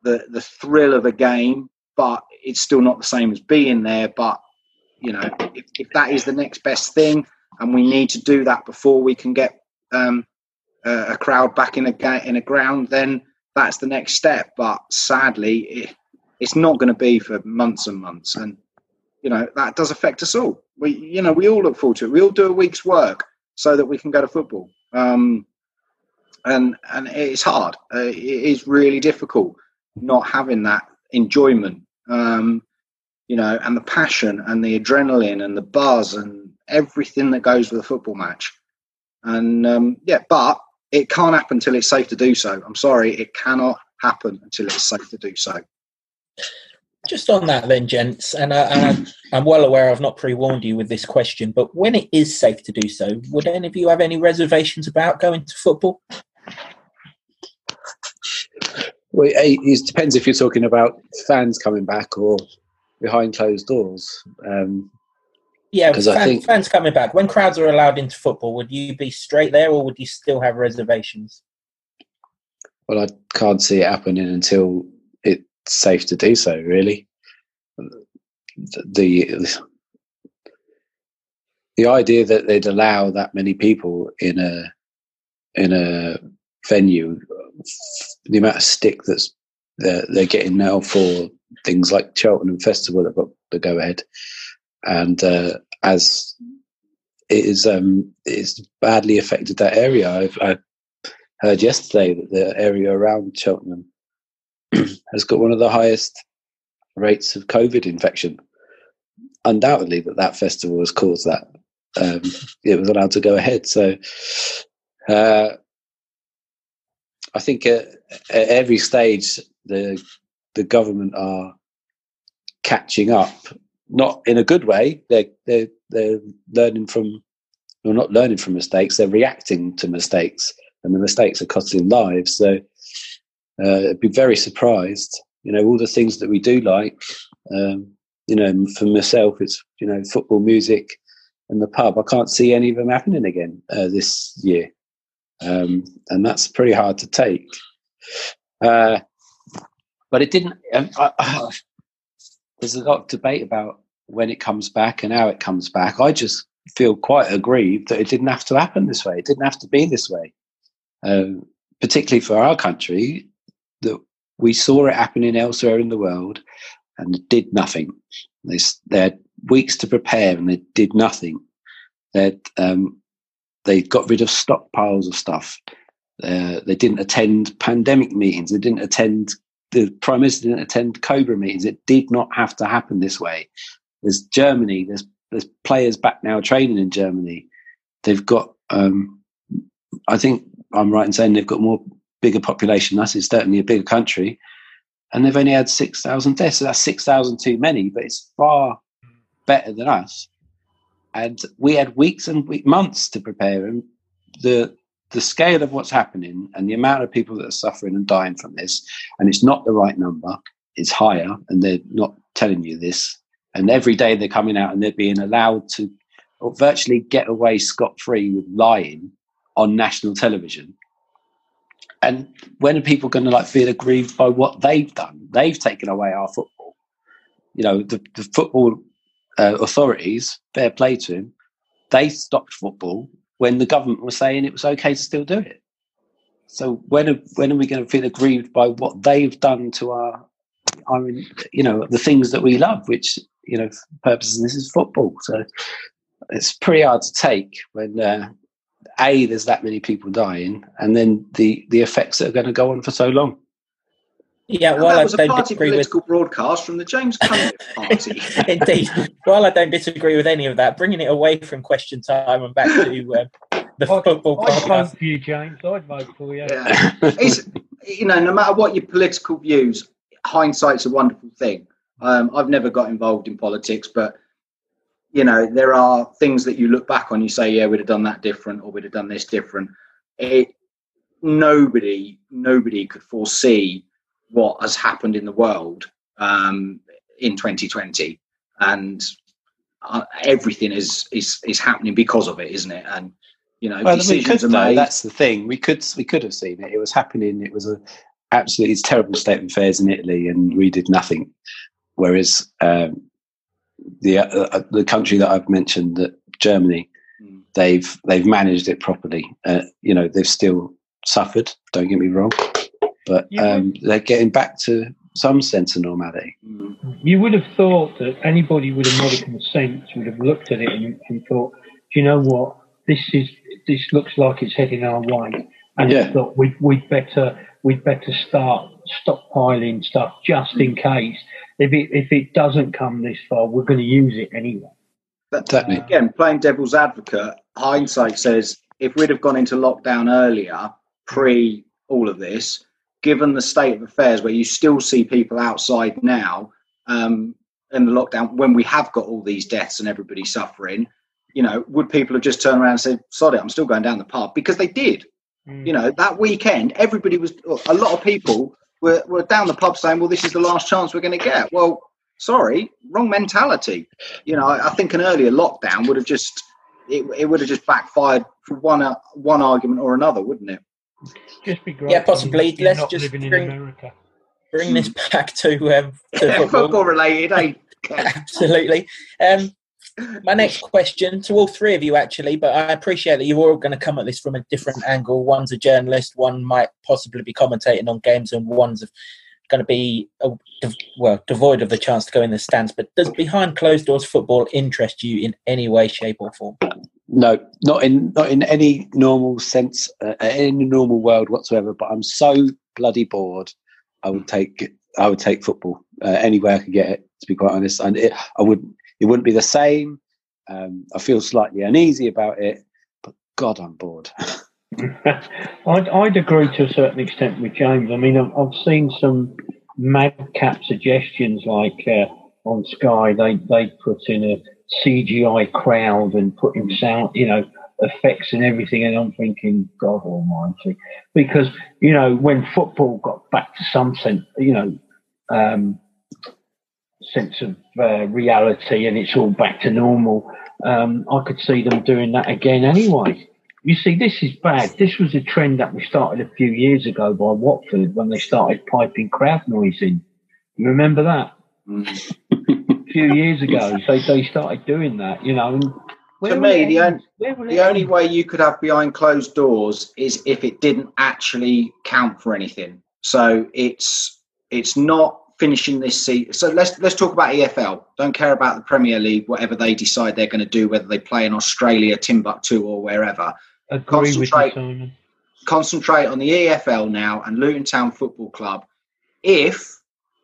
the the thrill of a game. But it's still not the same as being there. But you know, if, if that is the next best thing, and we need to do that before we can get um, a, crowd back in a in a ground, then that's the next step. But sadly, it, it's not going to be for months and months, and you know that does affect us all. We, you know, we all look forward to it. We all do a week's work so that we can go to football. Um, and and it's hard. Uh, it is really difficult not having that enjoyment, um, you know, and the passion and the adrenaline and the buzz and everything that goes with a football match. And um, yeah, but it can't happen until it's safe to do so. I'm sorry, it cannot happen until it's safe to do so. Just on that, then, gents, and, I, and I'm well aware I've not pre-warned you with this question, but when it is safe to do so, would any of you have any reservations about going to football? Well, it depends if you're talking about fans coming back or behind closed doors. Um, yeah, because I think fans coming back when crowds are allowed into football, would you be straight there, or would you still have reservations? Well, I can't see it happening until it's safe to do so. Really, the the idea that they'd allow that many people in a in a venue, the amount of stick that's they're, they're getting now for things like Cheltenham Festival that got the go ahead, and uh, as it is um, it's badly affected that area. I've, I heard yesterday that the area around Cheltenham has got one of the highest rates of COVID infection. Undoubtedly, that that festival has caused that. Um, it was allowed to go ahead. So, uh, I think at, at every stage the the government are catching up, not in a good way. They're they're they're learning from, well, not learning from mistakes. They're reacting to mistakes, and the mistakes are costing lives. So, uh, I'd be very surprised. You know, all the things that we do like. Um, you know, for myself, it's you know football, music, and the pub. I can't see any of them happening again uh, this year um, and that's pretty hard to take. Uh, but it didn't. Um, I, I, there's a lot of debate about when it comes back and how it comes back. I just feel quite aggrieved that it didn't have to happen this way. It didn't have to be this way, um, particularly for our country. That we saw it happening elsewhere in the world and did nothing. They, they had weeks to prepare and they did nothing. They um, they got rid of stockpiles of stuff. Uh, they didn't attend pandemic meetings. They didn't attend the prime minister didn't attend Cobra meetings. It did not have to happen this way. There's Germany. There's there's players back now training in Germany. They've got. Um, I think I'm right in saying they've got more bigger population. Us is certainly a bigger country, and they've only had six thousand deaths. So that's six thousand too many, but it's far better than us and we had weeks and week, months to prepare. And the the scale of what's happening and the amount of people that are suffering and dying from this, and it's not the right number. It's higher, and they're not telling you this. And every day they're coming out and they're being allowed to virtually get away scot free with lying on national television. And when are people going to like feel aggrieved by what they've done? They've taken away our football. You know, the, the football uh, authorities, fair play to them, they stopped football when the government was saying it was okay to still do it. So when are, when are we going to feel aggrieved by what they've done to our, our, you know, the things that we love, which you know, purposes. And this is football. So it's pretty hard to take when uh, a there's that many people dying, and then the the effects that are going to go on for so long. Yeah, well, that was a party political with... broadcast from the James Cunliffe party. Indeed. While I don't disagree with any of that, bringing it away from question time and back to uh, the I'd, football I'd vote for you, James. I'd vote for you. Yeah. it's, you know, no matter what your political views, hindsight's a wonderful thing. Um, I've never got involved in politics, but you know, there are things that you look back on, you say, yeah, we'd have done that different, or we'd have done this different. It nobody, nobody could foresee what has happened in the world um, in 2020, and uh, everything is is is happening because of it, isn't it? And you know, well, we could, though, That's the thing. We could we could have seen it. It was happening. It was a absolutely terrible state of affairs in Italy, and we did nothing. Whereas um, the uh, the country that I've mentioned, that Germany, mm. they've they've managed it properly. Uh, you know, they've still suffered. Don't get me wrong, but um, they're getting back to some sense of normality. Mm. You would have thought that anybody with a modicum of sense would have looked at it and, and thought, "Do you know what? This is this looks like it's heading our way." And yeah. thought we'd, we'd better we'd better start stockpiling stuff just in case. If it if it doesn't come this far, we're going to use it anyway. But again, playing devil's advocate, hindsight says if we'd have gone into lockdown earlier, pre all of this, given the state of affairs where you still see people outside now um, in the lockdown, when we have got all these deaths and everybody suffering, you know, would people have just turned around and said, "Sorry, I'm still going down the pub"? Because they did. Mm. You know, that weekend, everybody was. A lot of people were, were down the pub saying, "Well, this is the last chance we're going to get." Well, sorry, wrong mentality. You know, I, I think an earlier lockdown would have just it, it would have just backfired for one uh, one argument or another, wouldn't it? Just be great. Yeah, possibly. Let's just bring, bring this back to, um, to football. football related. Eh? Absolutely. Um, my next question to all three of you, actually, but I appreciate that you're all going to come at this from a different angle. One's a journalist, one might possibly be commentating on games, and one's going to be a, well devoid of the chance to go in the stands. But does behind closed doors football interest you in any way, shape, or form? No, not in not in any normal sense, uh, any normal world whatsoever. But I'm so bloody bored. I would take I would take football uh, anywhere I could get it. To be quite honest, and it, I would it wouldn't be the same. Um, I feel slightly uneasy about it, but God, I'm bored. I'd, I'd, agree to a certain extent with James. I mean, I've, I've seen some madcap suggestions like uh, on Sky, they, they put in a CGI crowd and put in sound, you know, effects and everything. And I'm thinking, God almighty. Because, you know, when football got back to some sense, you know, um, sense of uh, reality and it's all back to normal, um, I could see them doing that again anyway. You see, this is bad. This was a trend that we started a few years ago by Watford when they started piping crowd noise in. You remember that? Mm. a few years ago, they, they started doing that, you know. to me, the, only, the only way you could have behind closed doors is if it didn't actually count for anything. So it's it's not finishing this season. So let's let's talk about EFL. Don't care about the Premier League, whatever they decide they're going to do, whether they play in Australia, Timbuktu, or wherever. Agree concentrate, with you, concentrate on the EFL now and Luton Town Football Club. If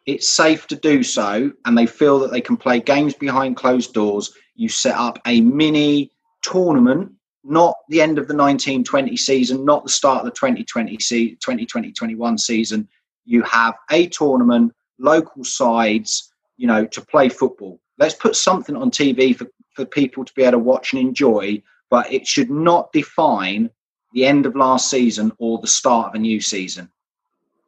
it's safe to do so, and they feel that they can play games behind closed doors, you set up a mini tournament not the end of the 1920 season, not the start of the 2020 se- 2020-21 season. You have a tournament local sides, you know, to play football. Let's put something on TV for, for people to be able to watch and enjoy, but it should not define the end of last season or the start of a new season.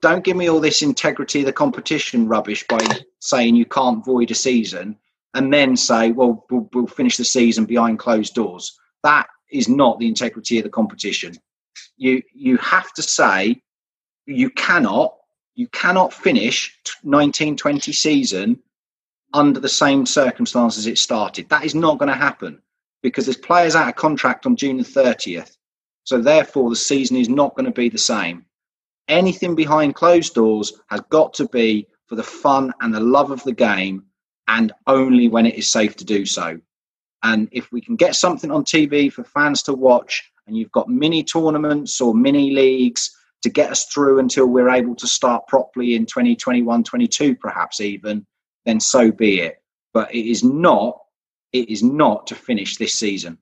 Don't give me all this integrity of the competition rubbish by saying you can't void a season and then say, well, we'll, we'll finish the season behind closed doors. That is not the integrity of the competition. You you have to say you cannot you cannot finish 1920 season under the same circumstances it started. That is not going to happen because there's players out of contract on June the 30th. So therefore, the season is not going to be the same. Anything behind closed doors has got to be for the fun and the love of the game, and only when it is safe to do so. And if we can get something on TV for fans to watch, and you've got mini tournaments or mini leagues to get us through until we're able to start properly in 2021 22 perhaps even then so be it but it is not it is not to finish this season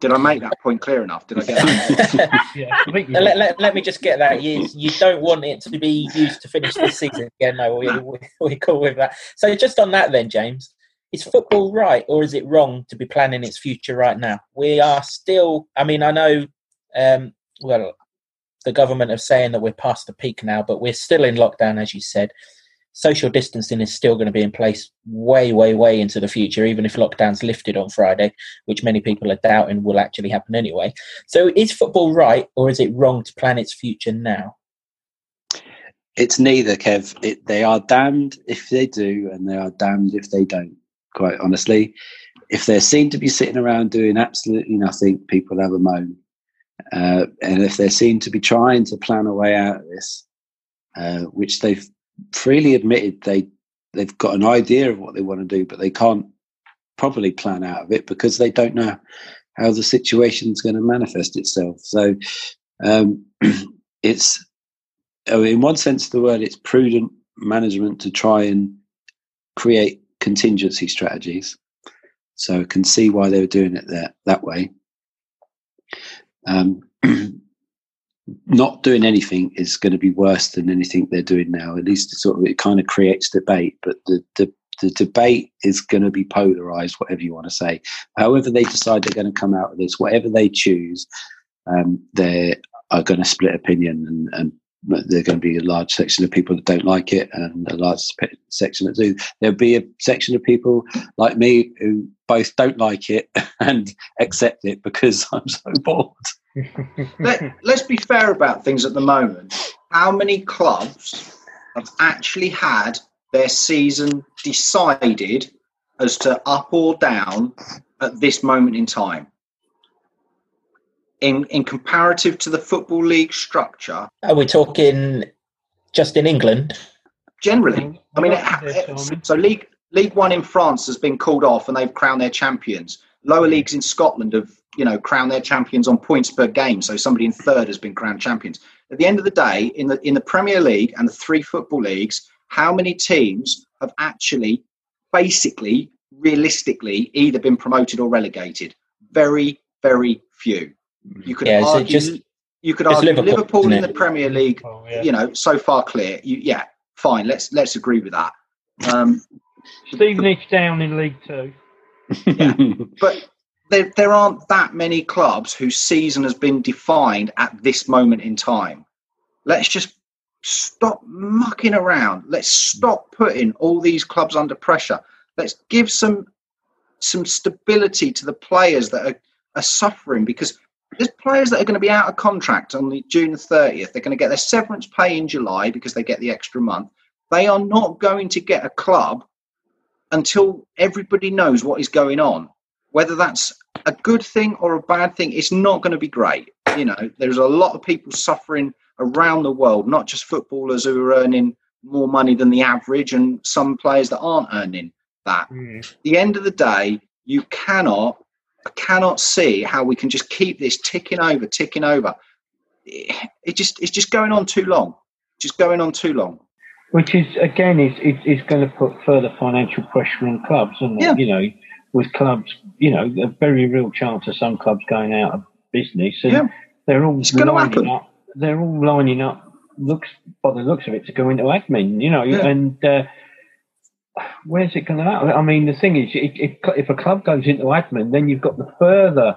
did I make that point clear enough? Did I get that? yeah, let, let, let, me just get that. You, you don't want it to be used to finish this season. Yeah, no, we, we, we cool with that. So, just on that, then, James, is football right or is it wrong to be planning its future right now? We are still, I mean, I know, um, well, the government are saying that we're past the peak now, but we're still in lockdown, as you said. Social distancing is still going to be in place way, way, way into the future, even if lockdown's lifted on Friday, which many people are doubting will actually happen anyway. So, is football right or is it wrong to plan its future now? it's neither, Kev. It, they are damned if they do, and they are damned if they don't. Quite honestly, if they're seen to be sitting around doing absolutely nothing, people have a moan. Uh, and if they're seen to be trying to plan a way out of this, uh, which they've freely admitted they they've got an idea of what they want to do, but they can't properly plan out of it because they don't know how the situation's going to manifest itself. So um, it's, in one sense of the word, it's prudent management to try and create contingency strategies. So I can see why they were doing it that that way. Um, not doing anything is going to be worse than anything they're doing now. At least, sort of, it kind of creates debate, but the, the the debate is going to be polarized, whatever you want to say. However, they decide they're going to come out of this, whatever they choose, um, they are going to split opinion and, and there's going to be a large section of people that don't like it and a large section that do. There'll be a section of people like me who both don't like it and accept it because I'm so bored. Let, let's be fair about things at the moment. How many clubs have actually had their season decided as to up or down at this moment in time? In, in comparative to the football league structure, are we talking just in England? Generally, I mean, it, so league League One in France has been called off, and they've crowned their champions. Lower leagues in Scotland have you know, crown their champions on points per game. So somebody in third has been crowned champions. At the end of the day, in the in the Premier League and the three football leagues, how many teams have actually, basically, realistically, either been promoted or relegated? Very, very few. You could yeah, argue. Just, you could argue Liverpool, Liverpool in the Premier League. Oh, yeah. You know, so far clear. You, yeah, fine. Let's let's agree with that. Um, Stevenage down in League Two. Yeah, but there, there aren't that many clubs whose season has been defined at this moment in time. Let's just stop mucking around. Let's stop putting all these clubs under pressure. Let's give some some stability to the players that are, are suffering because there's players that are going to be out of contract on the June 30th. They're going to get their severance pay in July because they get the extra month. They are not going to get a club until everybody knows what is going on. Whether that's a good thing or a bad thing, it's not going to be great. You know, there's a lot of people suffering around the world, not just footballers who are earning more money than the average, and some players that aren't earning that. Mm. the end of the day, you cannot cannot see how we can just keep this ticking over, ticking over. It, it just it's just going on too long, just going on too long. Which is again is is, going to put further financial pressure on clubs, and yeah. you know with clubs, you know, a very real chance of some clubs going out of business, and yeah. they're all it's lining up. They're all lining up. Looks by the looks of it to go into admin, you know, yeah. and uh, where's it going to happen? I mean, the thing is, if, if a club goes into admin, then you've got the further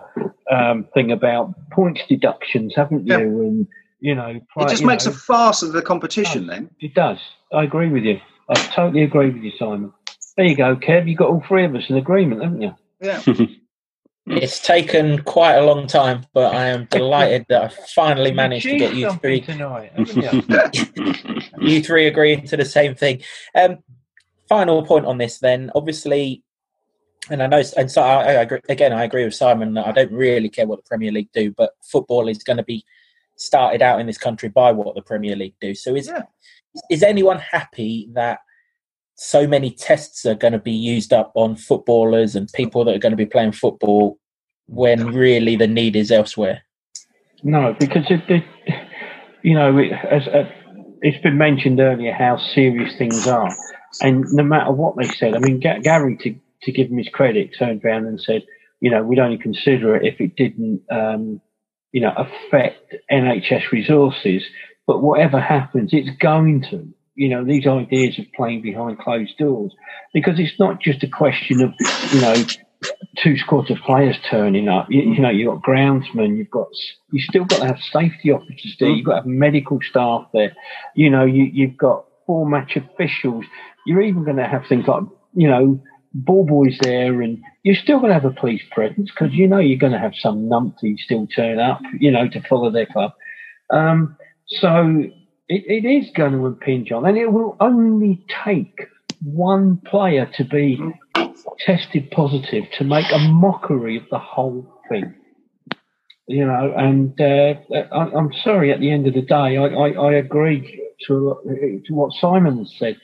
um, thing about points deductions, haven't you? Yeah. And you know, it just makes know, a farce of the competition. Then it does. I agree with you. I totally agree with you, Simon. There you go, Kev. You've got all three of us in agreement, haven't you? Yeah. it's taken quite a long time, but I am delighted that I finally managed to get you three tonight. You? you three agreeing to the same thing. Um, final point on this, then. Obviously, and I know, and so I, I agree, again, I agree with Simon that I don't really care what the Premier League do, but football is going to be started out in this country by what the Premier League do. So, is yeah. is anyone happy that so many tests are going to be used up on footballers and people that are going to be playing football when really the need is elsewhere. No, because it, it you know, it, as, uh, it's been mentioned earlier how serious things are, and no matter what they said, I mean, Gary, to to give him his credit, turned around and said, you know, we'd only consider it if it didn't, um, you know, affect NHS resources. But whatever happens, it's going to you know, these ideas of playing behind closed doors, because it's not just a question of, you know, two squads of players turning up. You, you know, you've got groundsmen, you've got, you still got to have safety officers there, you've got to have medical staff there, you know, you, you've got four match officials. You're even going to have things like, you know, ball boys there, and you're still going to have a police presence because you know you're going to have some numpty still turn up, you know, to follow their club. Um, so it, it is going to impinge on, and it will only take one player to be tested positive to make a mockery of the whole thing. You know, and uh, I, am sorry. At the end of the day, I, I, I agree to, to what Simon said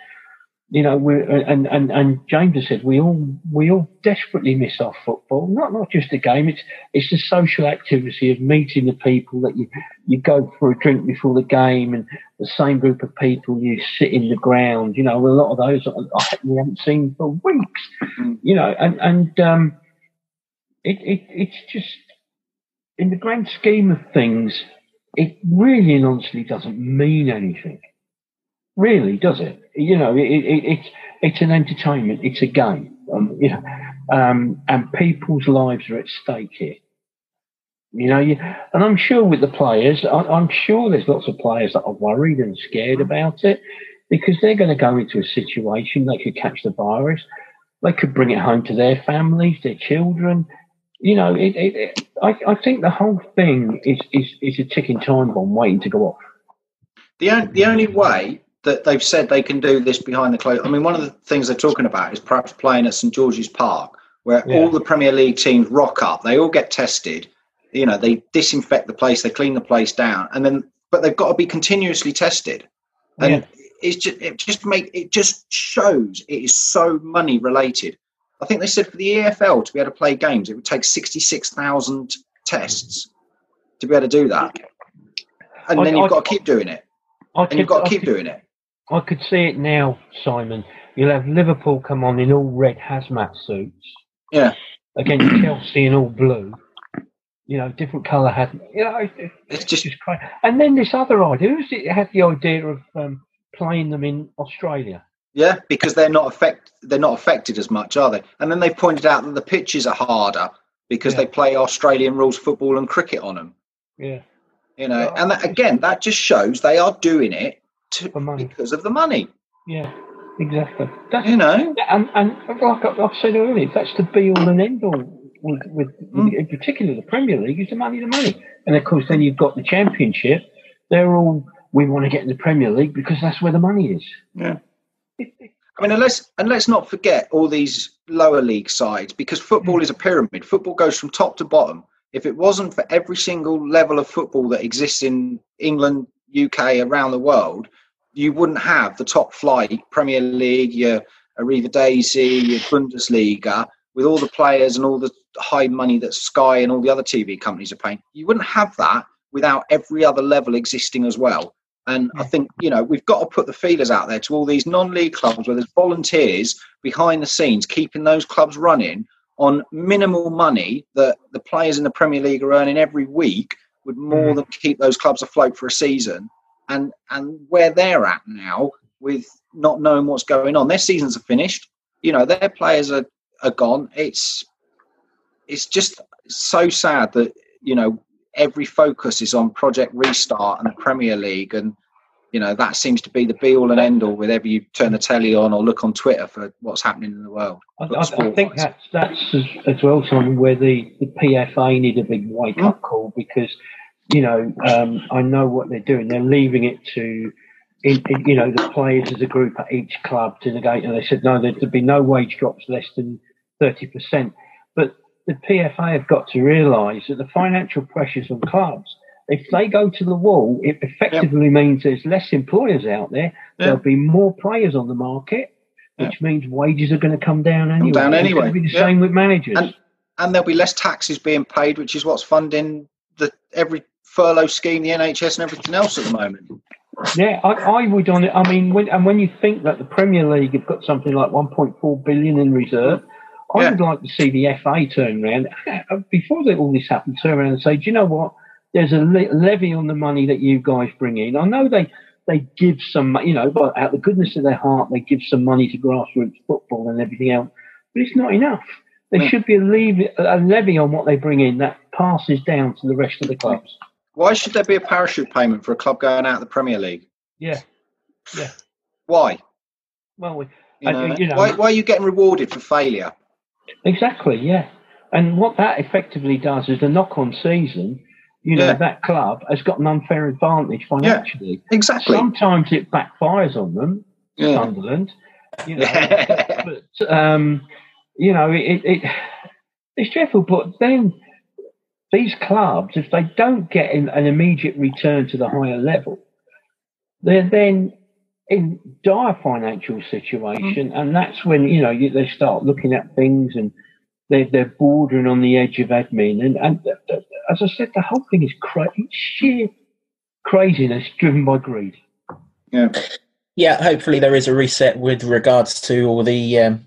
you know, we and, and, and James has said we all we all desperately miss our football. Not not just the game. It's it's the social activity of meeting the people that you you go for a drink before the game, and the same group of people you sit in the ground. You know, a lot of those I, we haven't seen for weeks. Mm. You know, and and um, it, it it's just in the grand scheme of things, it really and honestly doesn't mean anything really, does it? You know, it, it, it's it's an entertainment. It's a game. Um, you know, um, and people's lives are at stake here. You know, you, and I'm sure with the players, I, I'm sure there's lots of players that are worried and scared about it because they're going to go into a situation they could catch the virus, they could bring it home to their families, their children. You know, it, it, it, I, I think the whole thing is, is, is a ticking time bomb waiting to go off. The, the only way that they've said they can do this behind the close. I mean, one of the things they're talking about is perhaps playing at St George's Park, where yeah. all the Premier League teams rock up. They all get tested. You know, they disinfect the place, they clean the place down, and then but they've got to be continuously tested. And yeah. it's just it just make it just shows it is so money related. I think they said for the EFL to be able to play games, it would take sixty six thousand tests to be able to do that, and I, then you've I, got to keep doing it, I and could, you've got to keep doing it. I could see it now, Simon. You'll have Liverpool come on in all red hazmat suits. Yeah. Against Chelsea in all blue. You know, different colour had. You know, it, it's just, just crazy. And then this other idea. Who's it had the idea of um, playing them in Australia? Yeah, because they're not affect they're not affected as much, are they? And then they pointed out that the pitches are harder because yeah. they play Australian rules football and cricket on them. Yeah. You know, and that, again, that just shows they are doing it to, because of the money. Yeah, exactly. That's, you know, and, and like I've said earlier, that's the be all and end all. With, with mm. in particular the Premier League is the money, the money, and of course then you've got the Championship. They're all we want to get in the Premier League because that's where the money is. Yeah. I mean, and let's and let's not forget all these lower league sides because football is a pyramid. Football goes from top to bottom. If it wasn't for every single level of football that exists in England, UK, around the world, you wouldn't have the top flight Premier League, your Eredivisie, your Bundesliga, with all the players and all the high money that Sky and all the other TV companies are paying. You wouldn't have that without every other level existing as well. And I think, you know, we've got to put the feelers out there to all these non league clubs where there's volunteers behind the scenes keeping those clubs running on minimal money that the players in the Premier League are earning every week would more mm. than keep those clubs afloat for a season and and where they're at now with not knowing what's going on. Their seasons are finished. You know, their players are, are gone. It's it's just so sad that you know every focus is on Project Restart and the Premier League, and you know that seems to be the be all and end all. Whenever you turn the telly on or look on Twitter for what's happening in the world. I, I, I think that's that's as, as well something where the the PFA need a big wake up mm. call because you know, um, I know what they're doing. They're leaving it to, in, in, you know, the players as a group at each club to negate. And they said, no, there'd be no wage drops less than 30%. But the PFA have got to realise that the financial pressures on clubs, if they go to the wall, it effectively yep. means there's less employers out there. Yep. There'll be more players on the market, which yep. means wages are going to come down anyway. Come down anyway. It'll be the same with managers. And, and there'll be less taxes being paid, which is what's funding the every furlough scheme, the NHS, and everything else at the moment. Yeah, I, I would on it. I mean, when, and when you think that the Premier League have got something like 1.4 billion in reserve, I yeah. would like to see the FA turn around uh, before all this happened. Turn around and say, do you know what? There's a levy on the money that you guys bring in. I know they they give some, you know, but out of the goodness of their heart, they give some money to grassroots football and everything else, but it's not enough. There yeah. should be a levy, a levy on what they bring in that passes down to the rest of the clubs. Why should there be a parachute payment for a club going out of the Premier League? Yeah, yeah. Why? Well, we, you know, you know, why, why are you getting rewarded for failure? Exactly. Yeah, and what that effectively does is the knock-on season you know, Yeah. that club has got an unfair advantage financially. Yeah, Exactly. Sometimes it backfires on them, Yeah. Sunderland. You know, but um, you know, it, it it's dreadful. But then these clubs, if they don't get in an immediate return to the higher level, they're then in dire financial situation, and that's when you know you, they start looking at things and. They're, they're bordering on the edge of admin, and, and th- th- as I said, the whole thing is cra- sheer craziness driven by greed. Yeah. Yeah, hopefully there is a reset with regards to all the um,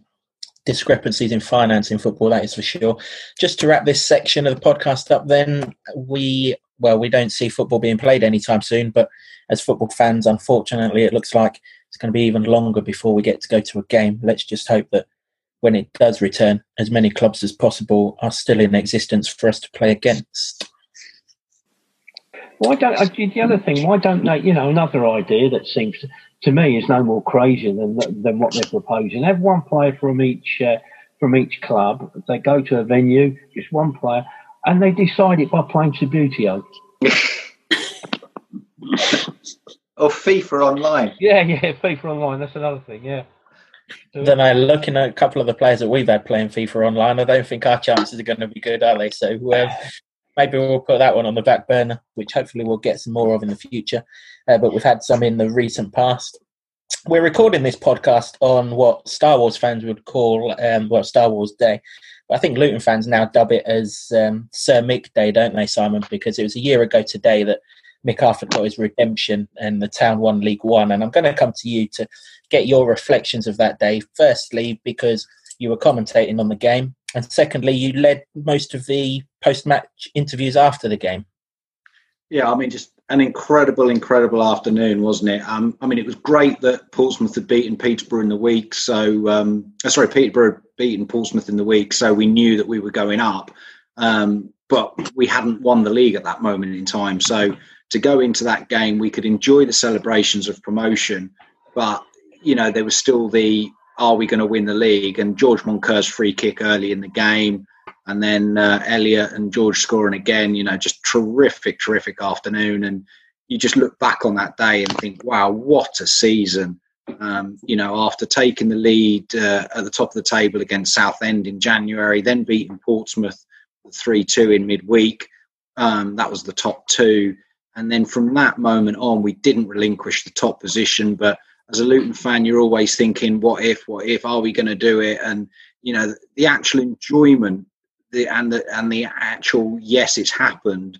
discrepancies in finance in football. That is for sure. Just to wrap this section of the podcast up, then we well we don't see football being played anytime soon, but as football fans, unfortunately, it looks like it's going to be even longer before we get to go to a game. Let's just hope that when it does return, as many clubs as possible are still in existence for us to play against. Why don't I, the other thing? Why don't they? You know, another idea that seems to, to me is no more crazy than than what they're proposing. Have one player from each uh, from each club. They go to a venue, just one player, and they decide it by playing Subbuteo. Or FIFA online. Yeah, yeah, FIFA Online. That's another thing. Yeah. So- Then I looking at a couple of the players that we've had playing FIFA online. I don't think our chances are going to be good, are they? So um, maybe we'll put that one on the back burner, which hopefully we'll get some more of in the future. Uh, but we've had some in the recent past. We're recording this podcast on what Star Wars fans would call um, well Star Wars Day. But I think Luton fans now dub it as um, Sir Mick Day, don't they, Simon? Because it was a year ago today that Mick Harford got his redemption and the town won League One. And I'm going to come to you to get your reflections of that day. Firstly, because you were commentating on the game, and secondly, you led most of the post-match interviews after the game. Yeah, I mean, just an incredible, incredible afternoon, wasn't it? Um, I mean, it was great that Portsmouth had beaten Peterborough in the week. So, um, uh, sorry, Peterborough had beaten Portsmouth in the week. So we knew that we were going up, um, but we hadn't won the league at that moment in time. So to go into that game, we could enjoy the celebrations of promotion, but you know there was still the are we going to win the league? And George Moncur's free kick early in the game and then uh, Elliot and George scoring again. You know, just terrific, terrific afternoon. And you just look back on that day and think, wow, what a season! Um, you know, after taking the lead uh, at the top of the table against Southend in January, then beating Portsmouth three-two in midweek. Um, that was the top two, and then from that moment on, we didn't relinquish the top position, but as a Luton fan, you're always thinking, "What if? What if? Are we going to do it?" And you know, the actual enjoyment, the and the and the actual yes, it's happened.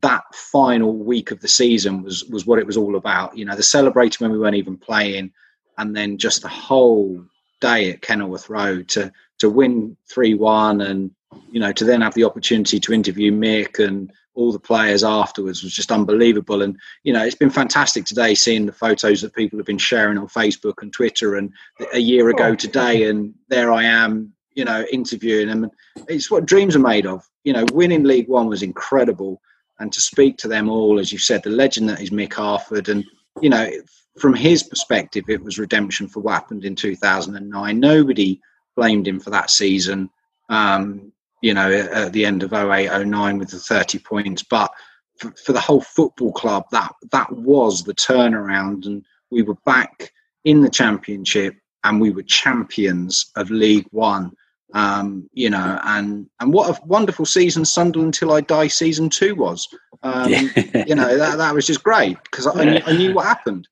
That final week of the season was was what it was all about. You know, the celebrating when we weren't even playing, and then just the whole day at Kenilworth Road to to win three one, and you know, to then have the opportunity to interview Mick and all the players afterwards was just unbelievable. And you know, it's been fantastic today seeing the photos that people have been sharing on Facebook and Twitter. And a year ago oh. today, and there I am, you know, interviewing them. It's what dreams are made of. You know, winning League One was incredible, and to speak to them all, as you said, the legend that is Mick Harford, and you know, from his perspective, it was redemption for what happened in 2009. Nobody blamed him for that season. Um, you know, at the end of 08, 09 with the 30 points. But for, for, the whole football club, that that was the turnaround, and we were back in the championship, and we were champions of League One. Um, you know, and and what a wonderful season Sunderland Till I Die season two was. Um, Yeah. You know, that that was just great because I, knew- I knew what happened.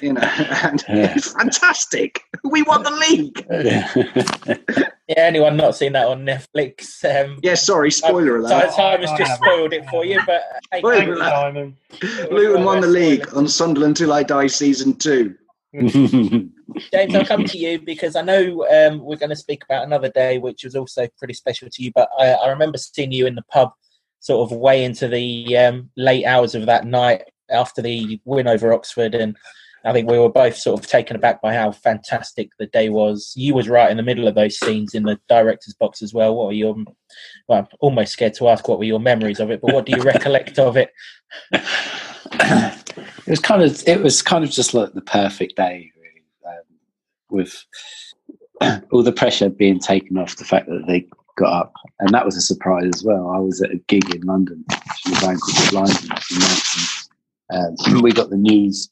You know, and Yeah. it's fantastic. We won the league. Yeah, anyone not seen that on Netflix? Um, Yeah, sorry, spoiler alert. Time has just spoiled it for you, but hey, Spoiler Thanks. Simon. Luton won the league on Sunderland Till I Die season two. James, I'll come to you because I know um, we're going to speak about another day, which was also pretty special to you. But I, I remember seeing you in the pub, sort of way into the um, late hours of that night after the win over Oxford, and I think we were both sort of taken aback by how fantastic the day was. You was right in the middle of those scenes in the director's box as well. What were your? Well, I'm almost scared to ask what were your memories of it, but what do you recollect of it? it was kind of it was kind of just like the perfect day really um, with all the pressure being taken off the fact that they got up and that was a surprise as well i was at a gig in london couple of ankle lines and um, we got the news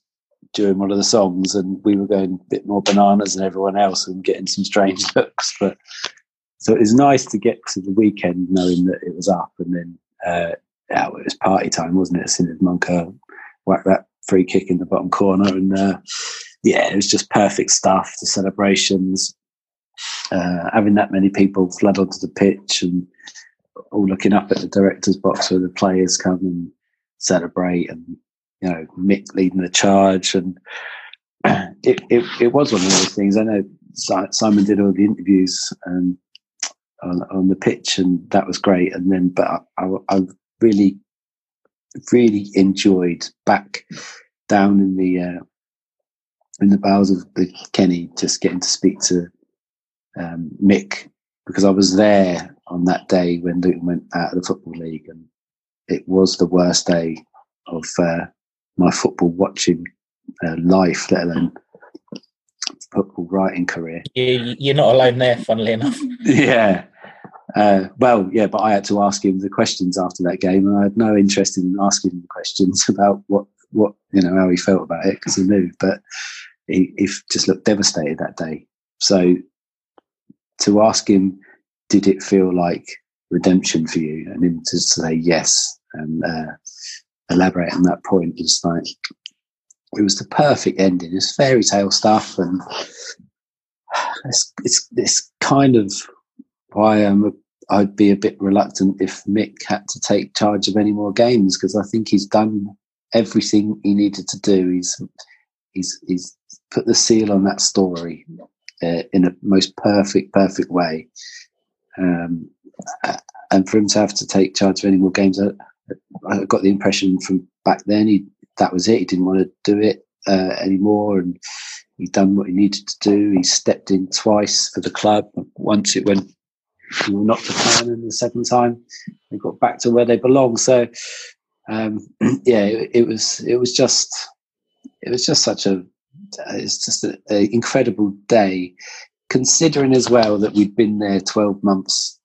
during one of the songs, and we were going a bit more bananas than everyone else and getting some strange looks. But so it was nice to get to the weekend knowing that it was up, and then uh, yeah, it was party time, wasn't it? As soon as Moncur whacked that free kick in the bottom corner, and uh, yeah, it was just perfect stuff. The celebrations, uh, having that many people flood onto the pitch, and all looking up at the director's box where the players come and celebrate, and you know Mick leading the charge, and it, it, it was one of those things. I know Simon did all the interviews um, on, on the pitch, and that was great. And then, but I, I, I really, really enjoyed back down in the uh, in the bowels of the Kenny, just getting to speak to um, Mick because I was there on that day when Luton went out of the football league, and it was the worst day of uh, my football watching uh, life, let alone football writing career. You, are not alone there, funnily enough. yeah. Uh, well, yeah, but I had to ask him the questions after that game, and I had no interest in asking him questions about what, what you know, how he felt about it because he knew. But he, he just looked devastated that day. So to ask him, did it feel like redemption for you, and him to say yes, and uh, elaborate on that point is like it was the perfect ending. It's fairy tale stuff, and it's it's, it's kind of why I'm I'd be a bit reluctant if Mick had to take charge of any more games because I think he's done everything he needed to do. He's he's he's put the seal on that story uh, in a most perfect perfect way. Um, and for him to have to take charge of any more games, I, I got the impression from back then he that was it. He didn't want to do it uh, anymore, and he'd done what he needed to do. He stepped in twice for the club. Once it went not to plan, and the second time they got back to where they belong. So, um, yeah, it, it, was it was just it was just such a it's just an incredible day, considering as well that we'd been there twelve months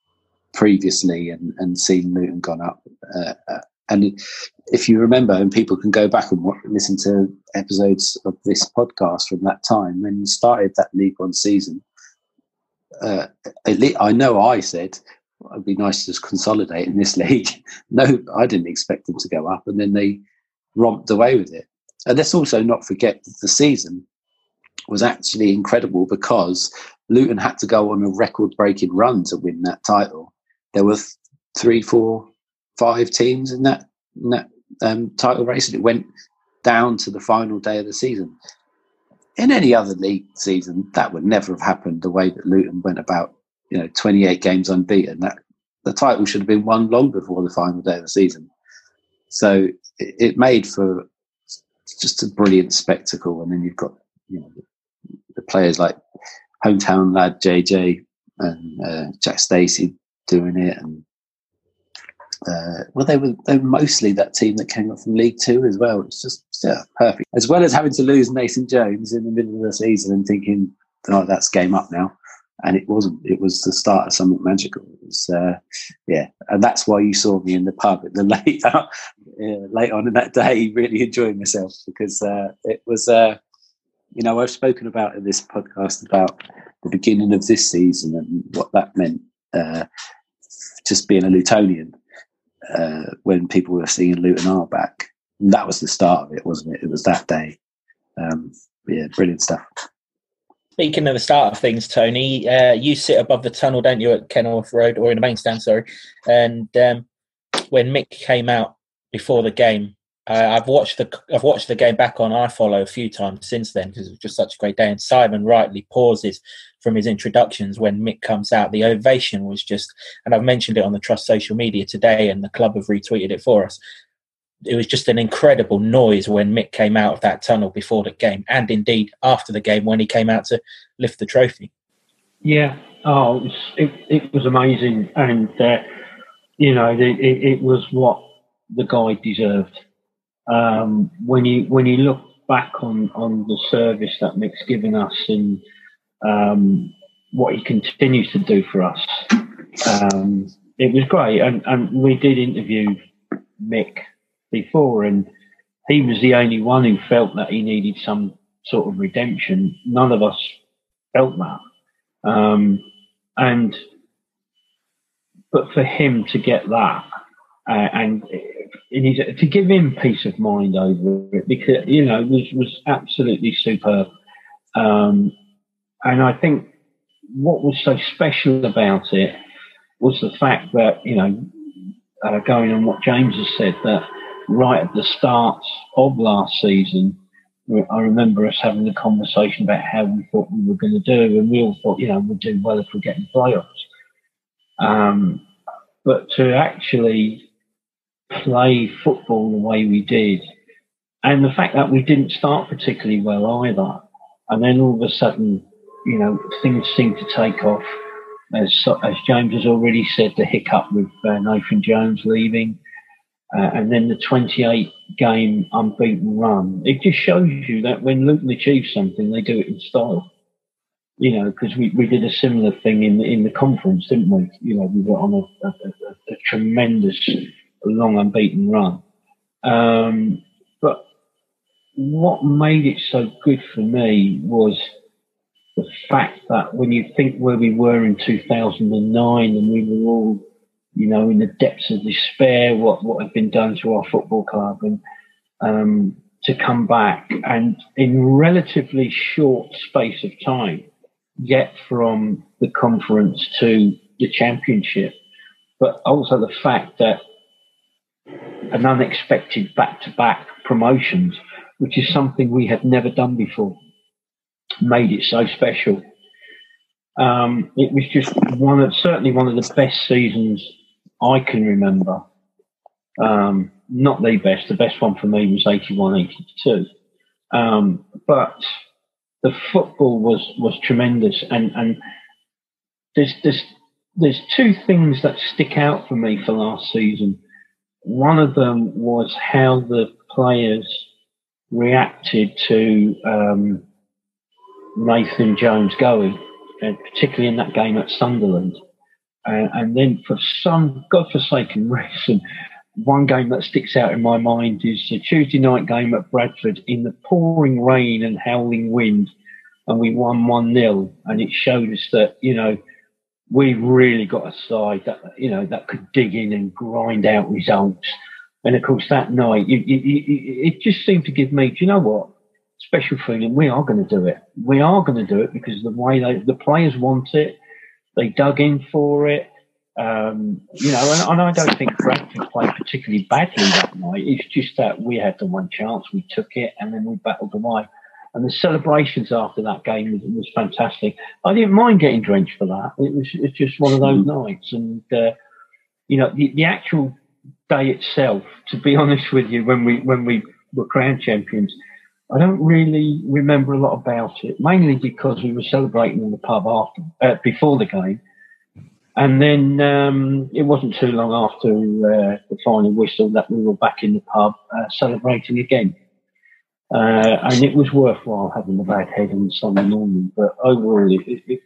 previously and, and seen Luton gone up. Uh, uh, and if you remember, and people can go back and listen to episodes of this podcast from that time when you started that League One season, uh, I know I said it'd be nice to just consolidate in this league. no, I didn't expect them to go up, and then they romped away with it. And let's also not forget that the season was actually incredible because Luton had to go on a record-breaking run to win that title there were three, four, five teams in that, in that um, title race, and it went down to the final day of the season. In any other league season, that would never have happened. The way that Luton went about, you know, 28 games unbeaten, that the title should have been won long before the final day of the season. So it, it made for just a brilliant spectacle. And then you've got, you know, the players like hometown lad JJ and uh, Jack Stacey doing it, and uh, well, they were they were mostly that team that came up from League Two as well. It's just yeah, perfect. As well as having to lose Nathan Jones in the middle of the season and thinking, oh, that's game up now. And it wasn't. It was the start of something magical. It was, uh, yeah, and that's why you saw me in the pub at the late, uh, late on in that day, really enjoying myself because uh, it was. Uh, you know, I've spoken about in this podcast about the beginning of this season and what that meant uh, just being a Lutonian uh, when people were singing Luton are back. And that was the start of it, wasn't it? It was that day. Um, yeah, brilliant stuff. Speaking of the start of things, Tony, uh, you sit above the tunnel, don't you, at Kenilworth Road or in the main stand? Sorry. And um, when Mick came out before the game, uh, I've watched the I've watched the game back on iFollow a few times since then because it was just such a great day. And Simon rightly pauses from his introductions when Mick comes out. The ovation was just, and I've mentioned it on the Trust social media today, and the club have retweeted it for us. It was just an incredible noise when Mick came out of that tunnel before the game, and indeed after the game when he came out to lift the trophy. Yeah, oh, it was, it, it was amazing, and uh, you know, it, it was what the guy deserved um, when you when you look back on on the service that Mick's given us and um, what he continues to do for us, um, it was great. And, and we did interview Mick before, and he was the only one who felt that he needed some sort of redemption. None of us felt that, um, and but for him to get that uh, and to give him peace of mind over it because you know was was absolutely superb. Um, and I think what was so special about it was the fact that you know, uh, going on what James has said, that right at the start of last season, I remember us having a conversation about how we thought we were going to do, and we all thought, you know, we'd do well if we get in playoffs. Um, but to actually play football the way we did, and the fact that we didn't start particularly well either, and then all of a sudden, you know, things seem to take off. As, as James has already said, the hiccup with uh, Nathan Jones leaving, uh, and then the 28 game unbeaten run. It just shows you that when Luton achieve something, they do it in style. You know, because we, we did a similar thing in the, in the conference, didn't we? You know, we were on a, a, a, a tremendous long unbeaten run. Um, but what made it so good for me was the fact that when you think where we were in 2009 and we were all, you know, in the depths of despair, what, what had been done to our football club and, um, to come back and in relatively short space of time, get from the conference to the championship, but also the fact that an unexpected back-to-back promotions, which is something we had never done before, made it so special. Um, it was just one of certainly one of the best seasons I can remember. Um, not the best. The best one for me was 81, 82. Um, but the football was was tremendous, and and there's there's there's two things that stick out for me for last season. One of them was how the players reacted to um, Nathan Jones going, and particularly in that game at Sunderland. Uh, and then for some godforsaken reason, one game that sticks out in my mind is the Tuesday night game at Bradford in the pouring rain and howling wind, and we won 1 0. And it showed us that, you know, we've really got a side that you know that could dig in and grind out results. And of course, that night, you, you, you, it just seemed to give me, do you know what? Special feeling. We are going to do it. We are going to do it because the way they, the players want it, they dug in for it. Um, you know, and, and, I don't think Bradford played particularly badly that night. It's just that we had the one chance, we took it, and then we battled away. And the celebrations after that game was, was fantastic. I didn't mind getting drenched for that. It was it's just one of those mm. nights. And, uh, you know, the, the actual day itself, to be honest with you, when we, when we were crown champions, I don't really remember a lot about it, mainly because we were celebrating in the pub after, uh, before the game. And then um, it wasn't too long after uh, the final whistle that we were back in the pub uh, celebrating again. Uh, and it was worthwhile having the bad head on Sunday morning, but overall it, it, it,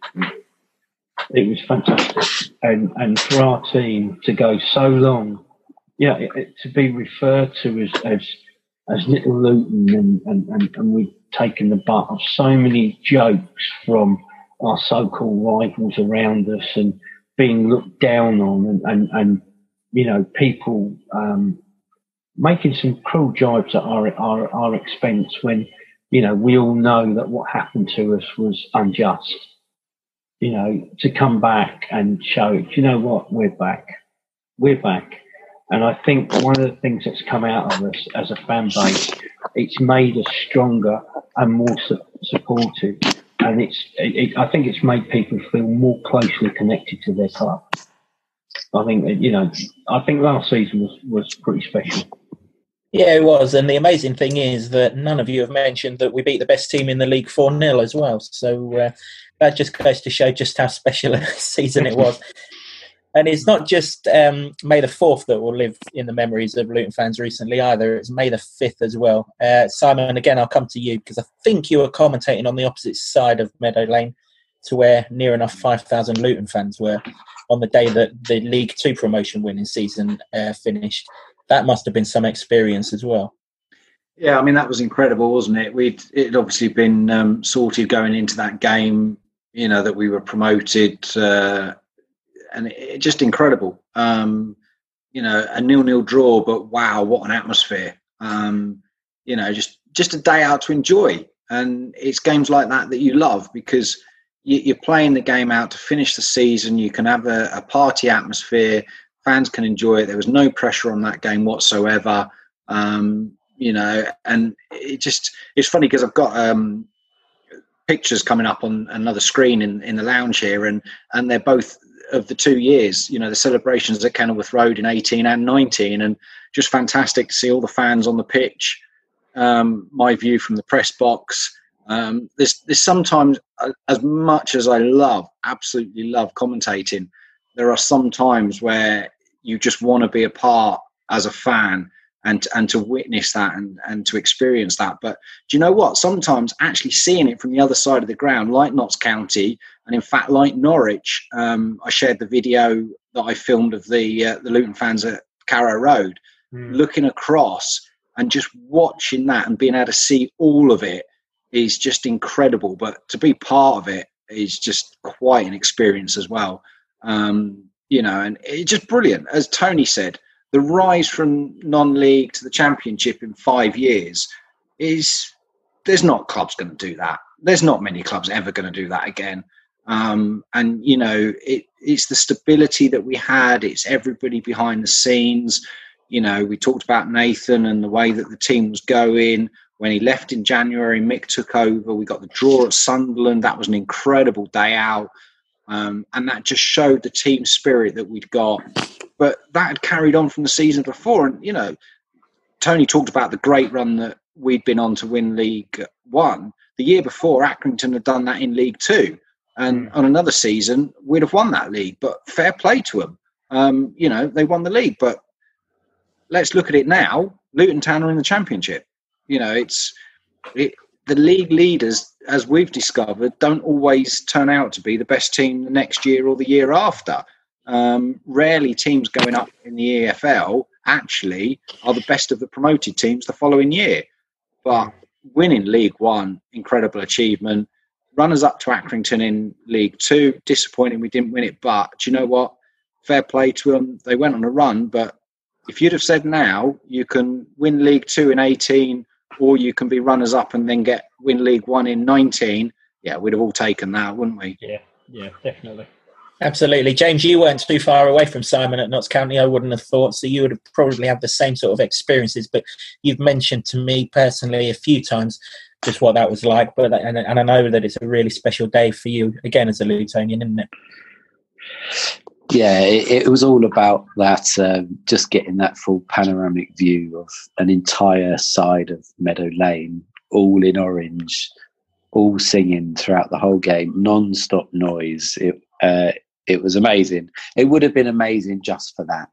it, was fantastic. And, and for our team to go so long, yeah, to be referred to as, as, as Little Luton and, and, and, and we've taken the butt of so many jokes from our so-called rivals around us and being looked down on and, and, and you know, people um, making some cruel jibes at our, our, our expense when, you know, we all know that what happened to us was unjust. You know, to come back and show, you know what, we're back. We're back. And I think one of the things that's come out of us as a fan base, it's made us stronger and more su- supportive. And it's, it, I think it's made people feel more closely connected to their club. I think, you know, I think last season was, was pretty special. Yeah, it was. And the amazing thing is that none of you have mentioned that we beat the best team in the league 4 0 as well. So uh, that just goes to show just how special a season it was. And it's not just um, May the 4th that will live in the memories of Luton fans recently either. It's May the 5th as well. Uh, Simon, again, I'll come to you because I think you were commentating on the opposite side of Meadow Lane to where near enough 5,000 Luton fans were on the day that the League Two promotion winning season uh, finished. that must have been some experience as well. Yeah, I mean that was incredible, wasn't it? We'd it obviously been um, sorted going into that game. You know that we were promoted, uh, and it, just incredible. Um, you know, a nil-nil draw, but wow, what an atmosphere! Um, you know, just just a day out to enjoy, and it's games like that that you love because you, are playing the game out to finish the season. You can have a, a party atmosphere. Fans can enjoy it. There was no pressure on that game whatsoever. Um, you know, and it just it's funny because I've got um, pictures coming up on another screen in, in the lounge here, and and they're both of the two years. You know, the celebrations at Kenilworth Road in eighteen and nineteen, and just fantastic to see all the fans on the pitch. Um, my view from the press box. Um, there's there's sometimes uh, as much as I love, absolutely love commentating. There are some times where you just want to be a part as a fan and and to witness that and and to experience that. But do you know what? Sometimes actually seeing it from the other side of the ground, like Notts County, and in fact like Norwich, um, I shared the video that I filmed of the uh, the Luton fans at Carrow Road, mm. looking across and just watching that and being able to see all of it is just incredible. But to be part of it is just quite an experience as well. Um, you know, and it's just brilliant. As Tony said, the rise from non-league to the championship in five years is there's not clubs going to do that. There's not many clubs ever going to do that again. Um, and you know, it, it's the stability that we had. It's everybody behind the scenes. You know, we talked about Nathan and the way that the team was going. When he left in January, Mick took over. We got the draw at Sunderland. That was an incredible day out. Um, and that just showed the team spirit that we'd got but that had carried on from the season before. And, you know, Tony talked about the great run that we'd been on to win League One. The year before, Accrington had done that in League Two. And mm. on another season, we'd have won that league. But fair play to them. Um, you know, they won the league. But let's look at it now. Luton Town are in the championship. You know, it's it, the league leaders, as we've discovered, don't always turn out to be the best team the next year or the year after um, rarely teams going up in the EFL actually are the best of the promoted teams the following year. But winning League One, incredible achievement. Runners up to Accrington in League Two, disappointing we didn't win it. But do you know what? Fair play to them. They went on a run. But if you'd have said now you can win League Two in 18 or you can be runners up and then get win League One in 19, yeah, we'd have all taken that, wouldn't we? Yeah, yeah, definitely. Absolutely. James, you weren't too far away from Simon at Notts County, I wouldn't have thought. So you would have probably had the same sort of experiences. But you've mentioned to me personally a few times just what that was like. But and, and I know that it's a really special day for you, again, as a Lutonian, isn't it? Yeah, it, it was all about that, um, just getting that full panoramic view of an entire side of Meadow Lane, all in orange, all singing throughout the whole game, non-stop noise. It, uh, it was amazing. It would have been amazing just for that.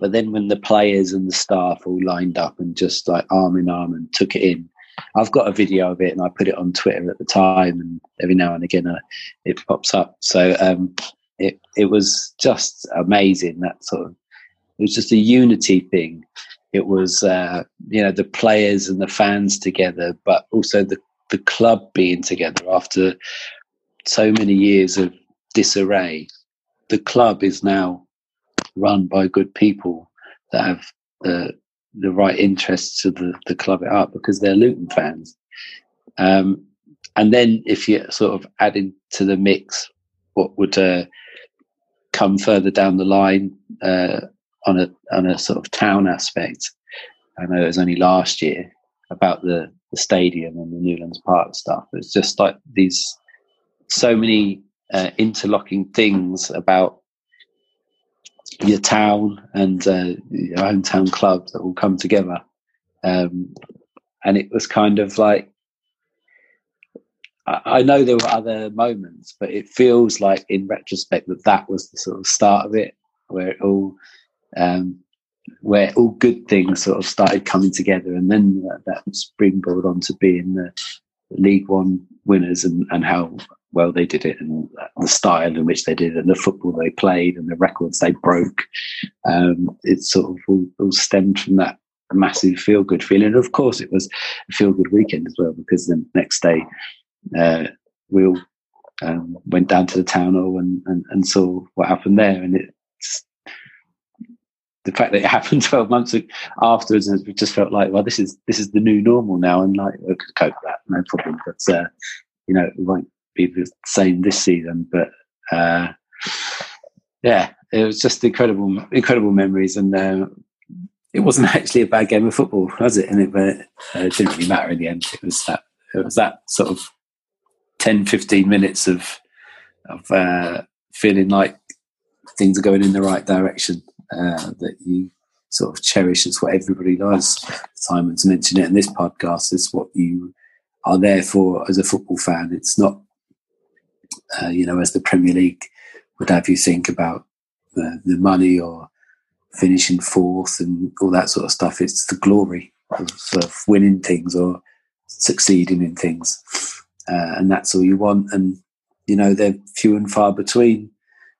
But then when the players and the staff all lined up and just like arm in arm and took it in, I've got a video of it and I put it on Twitter at the time, and every now and again uh, it pops up. So um, it it was just amazing. That sort of it was just a unity thing. It was uh, you know the players and the fans together, but also the the club being together after so many years of disarray the club is now run by good people that have the the right interests of the, the club it up because they're Luton fans. Um, and then if you sort of add into the mix what would uh, come further down the line uh, on a on a sort of town aspect, I know it was only last year about the, the stadium and the Newlands Park stuff. It's just like these so many uh, interlocking things about your town and uh, your hometown club that will come together. Um, and it was kind of like, I, I know there were other moments, but it feels like in retrospect that that was the sort of start of it, where it all, um, where all good things sort of started coming together, and then that, that springboard onto being the League One winners and, and how well they did it and the style in which they did it and the football they played and the records they broke. Um, it sort of all, all stemmed from that massive feel good feeling. And of course, it was a feel good weekend as well because the next day uh, we all um, went down to the town hall and, and, and saw what happened there. And it the fact that it happened 12 months afterwards and we just felt like well this is this is the new normal now and like we could cope with that no problem. But uh, you know it won't be the same this season but uh, yeah it was just incredible incredible memories and uh, it wasn't actually a bad game of football was it? And it, uh, it didn't really matter in the end. It was that it was that sort of 10 15 minutes of of uh, feeling like things are going in the right direction uh, that you sort of cherish. It's what everybody does. Simon's mentioned it in this podcast. It's what you are there for as a football fan. It's not, uh, you know, as the Premier League would have you think about the, the money or finishing fourth and all that sort of stuff. It's the glory of, of winning things or succeeding in things. Uh, and that's all you want. And, you know, they're few and far between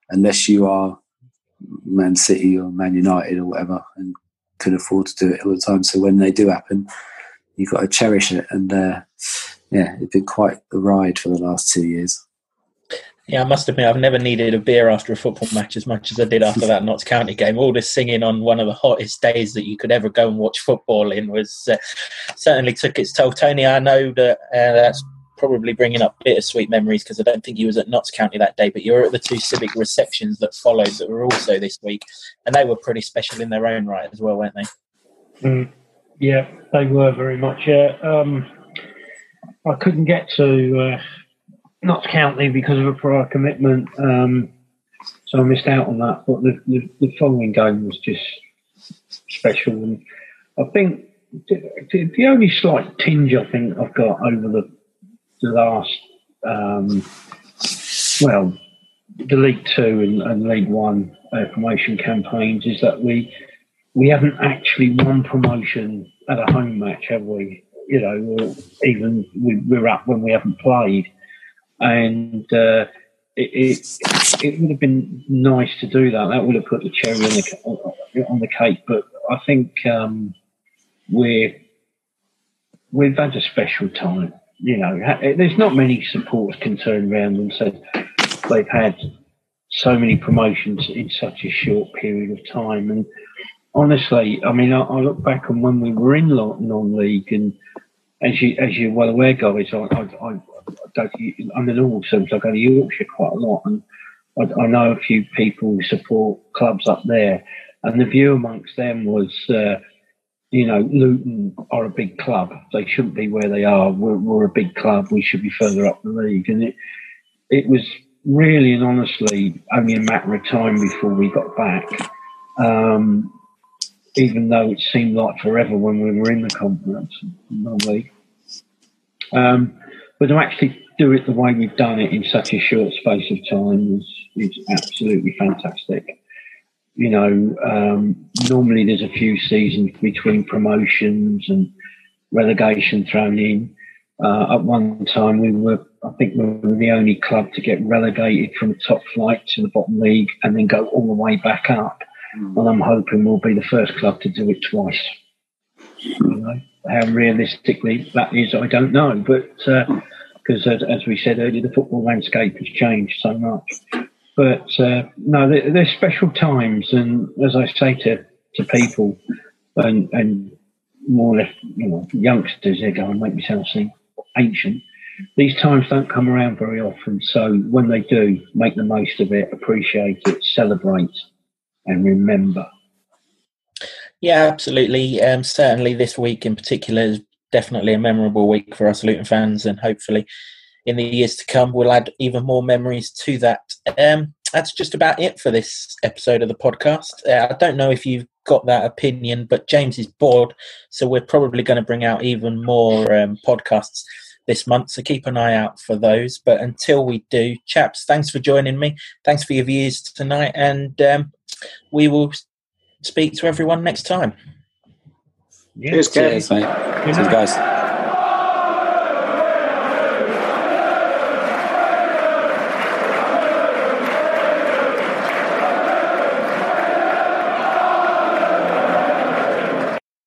unless you are Man City or Man United or whatever, and can afford to do it all the time. So when they do happen, you've got to cherish it. And uh, yeah, it's been quite a ride for the last two years. Yeah, I must admit, I've never needed a beer after a football match as much as I did after that Notts County game. All this singing on one of the hottest days that you could ever go and watch football in was uh, certainly took its toll. Tony, I know that uh, that's probably bringing up bittersweet memories because I don't think you was at Notts County that day, but you were at the two civic receptions that followed that were also this week, and they were pretty special in their own right as well, weren't they? Mm, yeah, they were very much. Yeah, um, I couldn't get to uh, Notts County because of a prior commitment, um, so I missed out on that. But the, the, the following game was just special, and I think the, the only slight tinge I think I've got over the the last, um, well, the League Two and, and League One uh, promotion campaigns is that we we haven't actually won promotion at a home match, have we? You know, even we, are up when we haven't played, and uh, it, it, it would have been nice to do that. That would have put the cherry on the on the cake. But I think um, we're we've had a special time you know, there's not many supporters can turn around and say they've had so many promotions in such a short period of time. And honestly, I mean, I, I look back on when we were in non-league, and as you as you're well aware, guys, I, I, I, I I'm in all sense. I go to Yorkshire quite a lot, and I, I, know a few people who support clubs up there, and the view amongst them was. Uh, you know, Luton are a big club. They shouldn't be where they are. We're, we're, a big club. We should be further up the league. And it, it was really and honestly only a matter of time before we got back. Um, even though it seemed like forever when we were in the conference. Um, but to actually do it the way we've done it in such a short space of time is, is absolutely fantastic you know, um, normally there's a few seasons between promotions and relegation thrown in. Uh, at one time, we were, I think, we were the only club to get relegated from the top flight to the bottom league and then go all the way back up. Mm. And I'm hoping we'll be the first club to do it twice. You know, how realistically that is, I don't know, but because uh, as, as we said earlier, the football landscape has changed so much. But uh, no, they're, they're, special times, and as I say to, to people, and, and more or less, you know, youngsters, they go and make me sound seem ancient. These times don't come around very often, so when they do, make the most of it, appreciate it, celebrate, and remember. Yeah, absolutely. Um, certainly, this week in particular is definitely a memorable week for us Luton fans, and hopefully, in the years to come, we'll add even more memories to that. Um, that's just about it for this episode of the podcast. Uh, I don't know if you've got that opinion, but James is bored, so we're probably going to bring out even more um, podcasts this month. So keep an eye out for those. But until we do, chaps, thanks for joining me. Thanks for your views tonight, and um, we will speak to everyone next time. Yeah. Cheers, Cheers, mate. Cheers, guys.